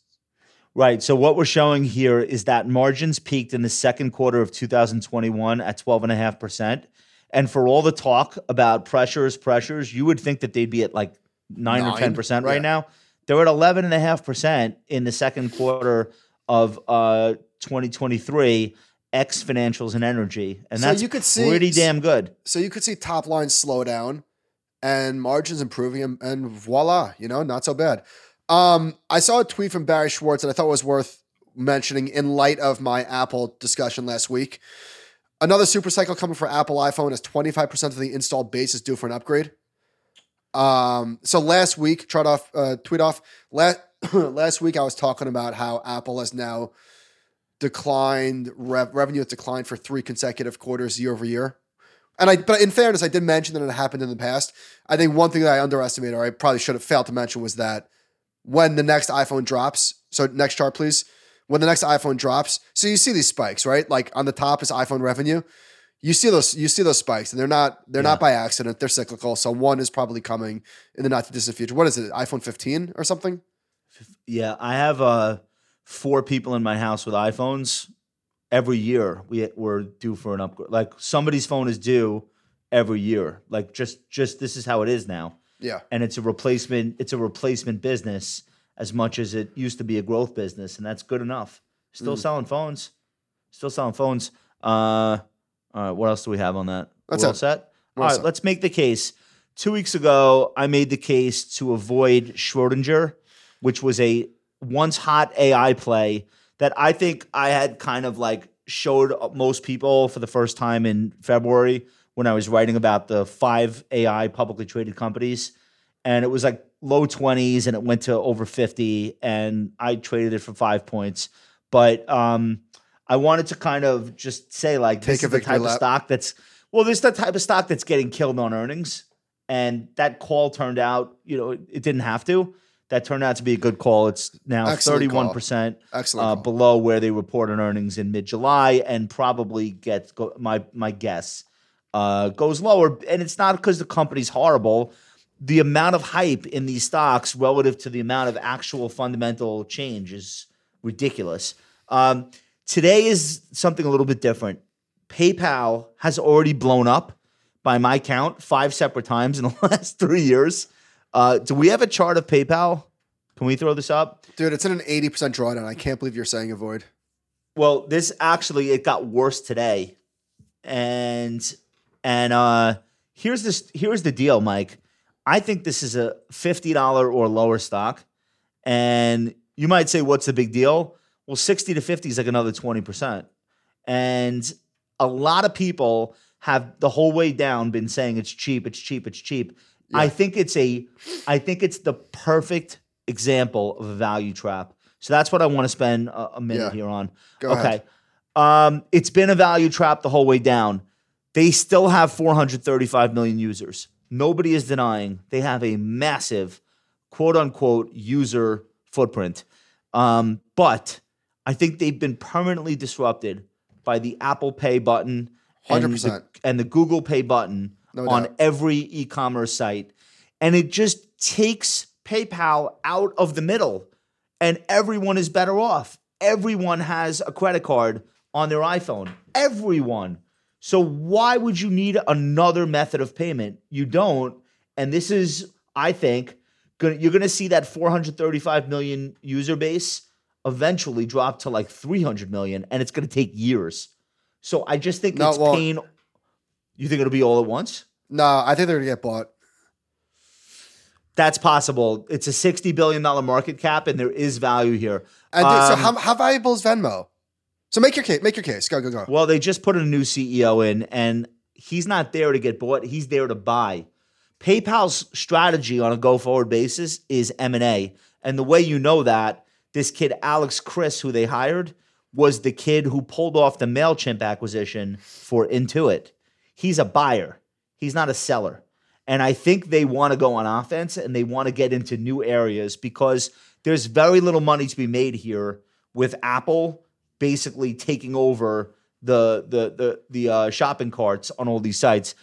Right. So what we're showing here is that margins peaked in the second quarter of 2021 at 12.5%. And for all the talk about pressures, pressures, you would think that they'd be at like 9, Nine. or 10% right yeah. now. They're at 11.5% in the second quarter of uh, 2023 X financials and energy, and so that's you could see, pretty damn good. So you could see top line slow down and margins improving, and, and voila, you know, not so bad. Um, I saw a tweet from Barry Schwartz that I thought was worth mentioning in light of my Apple discussion last week. Another super cycle coming for Apple iPhone as 25% of the installed base is due for an upgrade. Um, so last week, trot off, uh, tweet off. Last last week, I was talking about how Apple has now declined rev- revenue has declined for three consecutive quarters year over year. And I, but in fairness, I did mention that it happened in the past. I think one thing that I underestimated, or I probably should have failed to mention, was that when the next iPhone drops. So next chart, please. When the next iPhone drops, so you see these spikes, right? Like on the top is iPhone revenue you see those you see those spikes and they're not they're yeah. not by accident. They're cyclical. So one is probably coming in the not too distant future. What is it iphone 15 or something? Yeah i have uh four people in my house with iphones. Every year we we're due for an upgrade. Like somebody's phone is due every year. Like just just this is how it is now. Yeah. And it's a replacement it's a replacement business as much as it used to be a growth business and that's good enough. Still mm. selling phones. Still selling phones. Uh all right, what else do we have on that? That's We're all set. All right, let's make the case. Two weeks ago, I made the case to avoid Schrodinger, which was a once hot AI play that I think I had kind of like showed most people for the first time in February when I was writing about the five AI publicly traded companies. And it was like low 20s and it went to over 50 and I traded it for five points. But um, I wanted to kind of just say like Take this is the type lap. of stock that's well, this is the type of stock that's getting killed on earnings, and that call turned out, you know, it, it didn't have to. That turned out to be a good call. It's now thirty one percent uh, below where they reported earnings in mid July, and probably gets go, my my guess uh, goes lower. And it's not because the company's horrible. The amount of hype in these stocks relative to the amount of actual fundamental change is ridiculous. Um, Today is something a little bit different. PayPal has already blown up by my count five separate times in the last three years. Uh, do we have a chart of PayPal? Can we throw this up? Dude, it's in an 80% drawdown. I can't believe you're saying avoid. Well, this actually it got worse today. And and uh here's this here's the deal, Mike. I think this is a $50 or lower stock. And you might say, what's the big deal? Well, 60 to 50 is like another 20%. And a lot of people have the whole way down been saying it's cheap, it's cheap, it's cheap. Yeah. I think it's a I think it's the perfect example of a value trap. So that's what I want to spend a, a minute yeah. here on. Go okay. Um, it's been a value trap the whole way down. They still have 435 million users. Nobody is denying they have a massive quote unquote user footprint. Um, but I think they've been permanently disrupted by the Apple Pay button and 100%. The, and the Google Pay button no on doubt. every e-commerce site. And it just takes PayPal out of the middle and everyone is better off. Everyone has a credit card on their iPhone. Everyone. So why would you need another method of payment? You don't. And this is, I think, gonna, you're going to see that 435 million user base eventually drop to like 300 million, and it's going to take years. So I just think No, it's well- pain. You think it'll be all at once? No, I think they're gonna get bought. That's possible. It's a $60 billion market cap, and there is value here. And dude, so Um, how, how valuable is Venmo? So make your case. Make your case. Go go go. Well, they just put a new CEO in, and he's not there to get bought. He's there to buy. PayPal's strategy on a go-forward basis is M&A. And the way you know that, this kid Alex Chriss, who they hired, was the kid who pulled off the MailChimp acquisition for Intuit. He's a buyer. He's not a seller. And I think they want to go on offense and they want to get into new areas because there's very little money to be made here with Apple basically taking over the the the the uh, shopping carts on all these sites.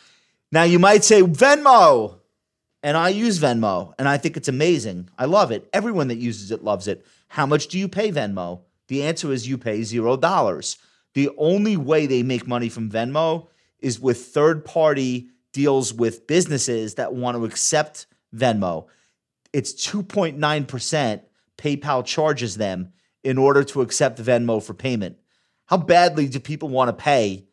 Now you might say Venmo, and I use Venmo, and I think it's amazing. I love it. Everyone that uses it loves it. How much do you pay Venmo? The answer is you pay zero dollars. The only way they make money from Venmo is with third party deals with businesses that want to accept Venmo. It's 2.9% PayPal charges them in order to accept Venmo for payment. How badly do people want to pay?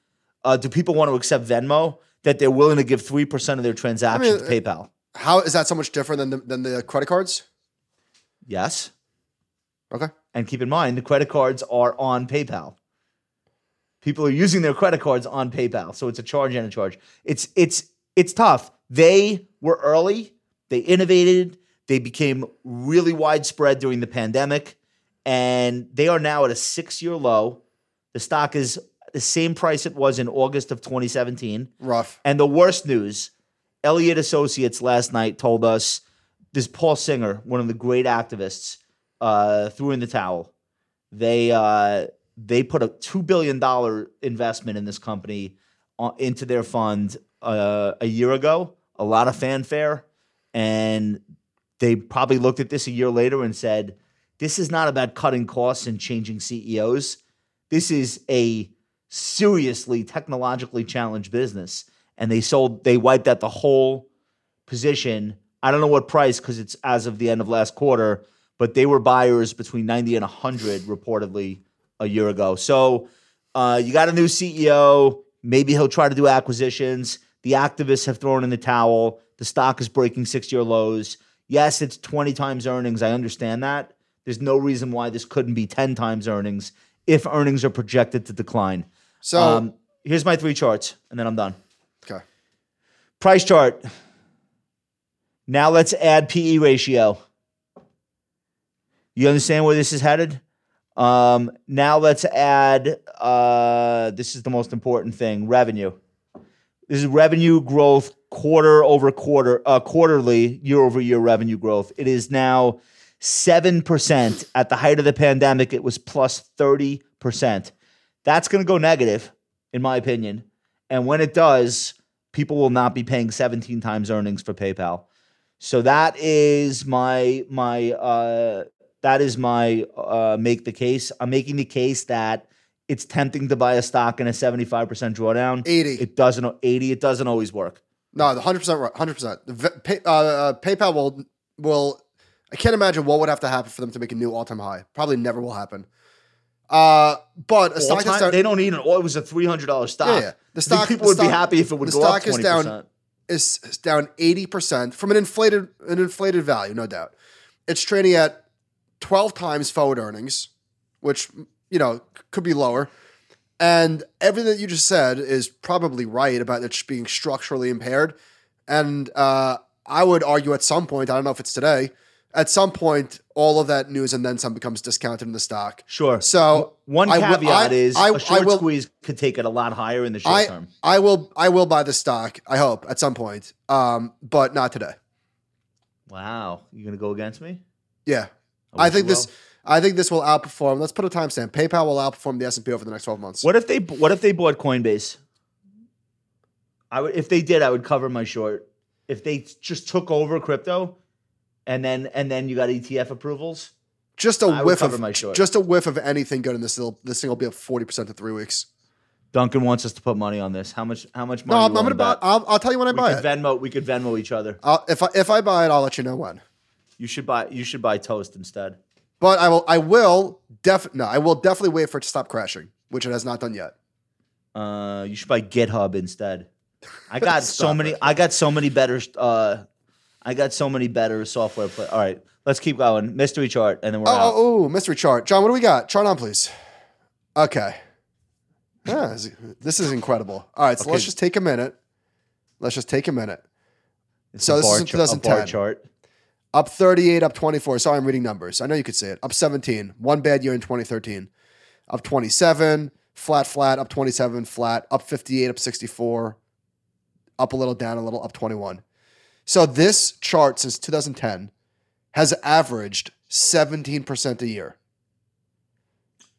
Uh, do people want to accept Venmo that they're willing to give 3% of their transactions I to PayPal? How is that so much different than the, than the credit cards? Yes. Okay. And keep in mind, the credit cards are on PayPal. People are using their credit cards on PayPal, so it's a charge and a charge. It's it's it's tough. They were early. They innovated. They became really widespread during the pandemic, and they are now at a six-year low. The stock is the same price it was in August of 2017. Rough. And the worst news, Elliott Associates last night told us this Paul Singer, one of the great activists, uh, threw in the towel. They uh, they put a two billion dollar investment in this company uh, into their fund uh, a year ago. A lot of fanfare, and they probably looked at this a year later and said, "This is not about cutting costs and changing CEOs. This is a seriously technologically challenged business." And they sold, they wiped out the whole position. I don't know what price because it's as of the end of last quarter, but they were buyers between 90 and 100 reportedly a year ago. So uh, you got a new CEO. Maybe he'll try to do acquisitions. The activists have thrown in the towel. The stock is breaking six year lows. Yes, it's 20 times earnings. I understand that. There's no reason why this couldn't be 10 times earnings if earnings are projected to decline. So Um, here's my three charts, and then I'm done. Okay. Price chart. Now let's add PE ratio. You understand where this is headed? Um, now let's add. Uh, this is the most important thing: revenue. This is revenue growth quarter over quarter, uh, quarterly, year over year revenue growth. It is now seven percent. At the height of the pandemic, it was plus plus thirty percent. That's going to go negative, in my opinion. And when it does, people will not be paying 17 times earnings for PayPal. So that is my my uh, that is my uh, make the case. I'm making the case that it's tempting to buy a stock in a 75% drawdown. 80. It doesn't 80. It doesn't always work. No, the hundred percent right. Hundred percent. Pay, uh, uh, PayPal will will. I can't imagine what would have to happen for them to make a new all time high. Probably never will happen. Uh, but a stock time- down, they don't need an. Oh, it was a three hundred dollars stock. Yeah, yeah. The stock- people the would be happy if it would the go stock is twenty down- percent. is is down eighty percent from an inflated an inflated value, no doubt. It's trading at twelve times forward earnings, which you know could be lower. And everything that you just said is probably right about it being structurally impaired. And uh, I would argue at some point, I don't know if it's today, at some point, all of that news and then some becomes discounted in the stock. Sure. So One I will- caveat I- is I- a short I will- squeeze could take it a lot higher in the short I term. I will I will buy the stock. I hope at some point, um, but not today. Wow, you gonna go against me? Yeah, I I, think this. will. I think this will outperform. Let's put a timestamp. PayPal will outperform the S and P over the next twelve months. What if they What if they bought Coinbase? I would if they did, I would cover my short. If they just took over crypto, and then and then you got ETF approvals, Just a I whiff of my short. just a whiff of anything good in this. This thing will be up forty percent in three weeks. Duncan wants us to put money on this. How much? How much No, money? I'm, I'm gonna buy. I'll, I'll tell you when I We buy could it. Venmo. We could Venmo each other. I'll, if I if I buy it, I'll let you know when. You should buy. You should buy toast instead. But I will. I will def. No, I will definitely wait for it to stop crashing, which it has not done yet. Uh, you should buy GitHub instead. I got so many. it. I got so many better. Uh, I got so many better software. Play- All right, let's keep going. Mystery chart, and then we're Oh, out. oh, oh, mystery chart. John, what do we got? Chart on, please. Okay. Yeah, this- is incredible. All right, so let's just take a minute. Let's just take a minute. It's so a this is in char- a bar 2010. chart. Up 38, up 24. Sorry, I'm reading numbers. I know you could say it. Up 17. One bad year in 2013. Up 27. Flat, flat. Up 27. Flat. Up 58. Up 64. Up a little, down a little. Up 21. So this chart since 2010 has averaged 17% a year.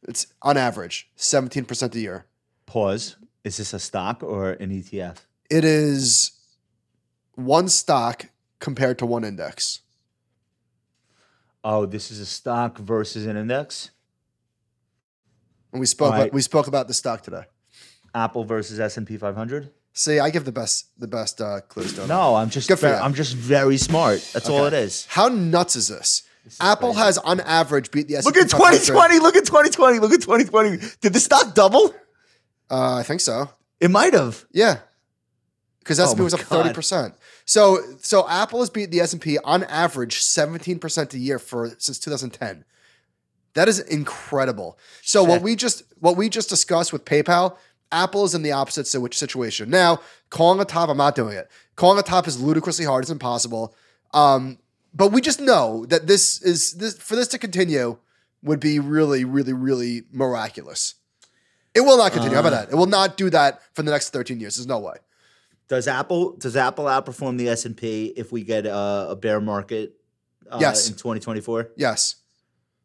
It's on average 17% a year. Pause. Is this a stock or an ETF? It is one stock compared to one index. Oh, this is a stock versus an index. And we spoke right. about, we spoke about the stock today. Apple versus S and P 500. See, I give the best the best uh, clues. Don't No, I'm just. Good for Very, you. I'm just very smart. That's all it is. How nuts is this? Apple has on average beat the S&P Look at 500. 2020. Look at 2020. Look at 2020. Did the stock double? Uh, I think so. It might have. Yeah, because S&P my was up God. thirty percent. So so Apple has beat the S and P on average seventeen percent a year for since 2010. That is incredible. So what we just what we just discussed with PayPal, Apple is in the opposite si- situation. Now, calling a top, I'm not doing it. Calling a top is ludicrously hard. It's impossible. Um, but we just know that this is this for this to continue would be really, really, really miraculous. It will not continue. How about that? It will not do that for the next 13 years. There's no way. Does Apple does Apple outperform the S and P if we get uh, a bear market? Uh, Yes. in 2024. Yes.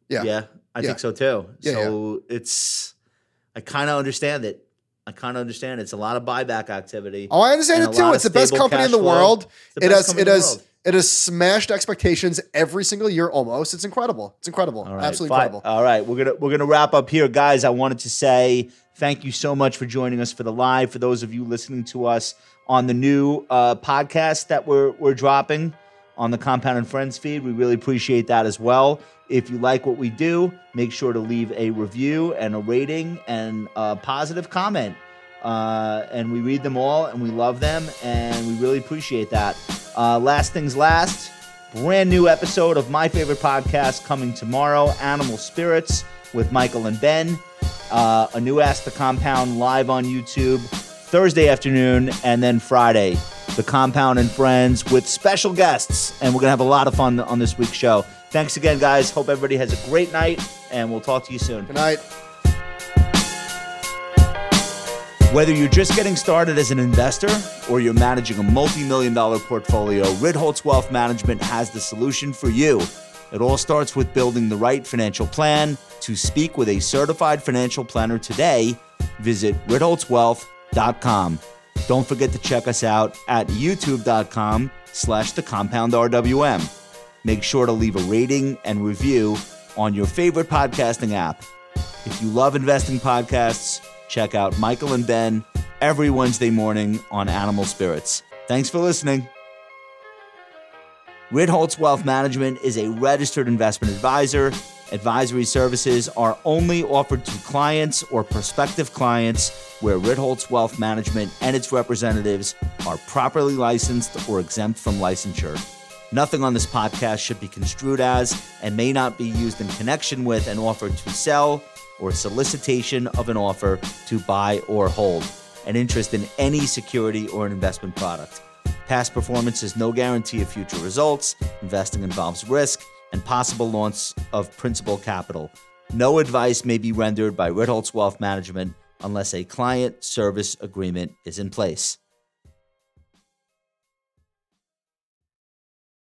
Yeah. Yeah, I Yeah. think so too. Yeah, so it's, I kind of understand it. I kind of understand. It's a lot of buyback activity. Oh, I understand it too. It's the best company in the flow. world. The It has it has it has smashed expectations every single year almost. It's incredible. It's incredible. Right, Absolutely fi- incredible. All right, we're gonna we're gonna wrap up here, guys. I wanted to say thank you so much for joining us for the live. For those of you listening to us on the new uh, podcast that we're we're dropping on the Compound and Friends feed, we really appreciate that as well. If you like what we do, make sure to leave a review and a rating and a positive comment. Uh, and we read them all and we love them and we really appreciate that. Uh, last things last, brand new episode of my favorite podcast coming tomorrow Animal Spirits with Michael and Ben. Uh, a new Ask the Compound live on YouTube Thursday afternoon and then Friday. The Compound and Friends with special guests. And we're going to have a lot of fun on this week's show. Thanks again, guys. Hope everybody has a great night and we'll talk to you soon. Good night. Whether you're just getting started as an investor or you're managing a multi million dollar portfolio, Ritholtz Wealth Management has the solution for you. It all starts with building the right financial plan. To speak with a certified financial planner today, visit ritholtzwealth.com. Don't forget to check us out at youtube.com slash the compound RWM. Make sure to leave a rating and review on your favorite podcasting app. If you love investing podcasts, check out Michael and Ben every Wednesday morning on Animal Spirits. Thanks for listening. Ritholtz Wealth Management is a registered investment advisor. Advisory services are only offered to clients or prospective clients where Ritholtz Wealth Management and its representatives are properly licensed or exempt from licensure. Nothing on this podcast should be construed as and may not be used in connection with an offer to sell or solicitation of an offer to buy or hold an interest in any security or an investment product. Past performance is no guarantee of future results. Investing involves risk and possible loss of principal capital. No advice may be rendered by Ritholtz Wealth Management unless a client service agreement is in place.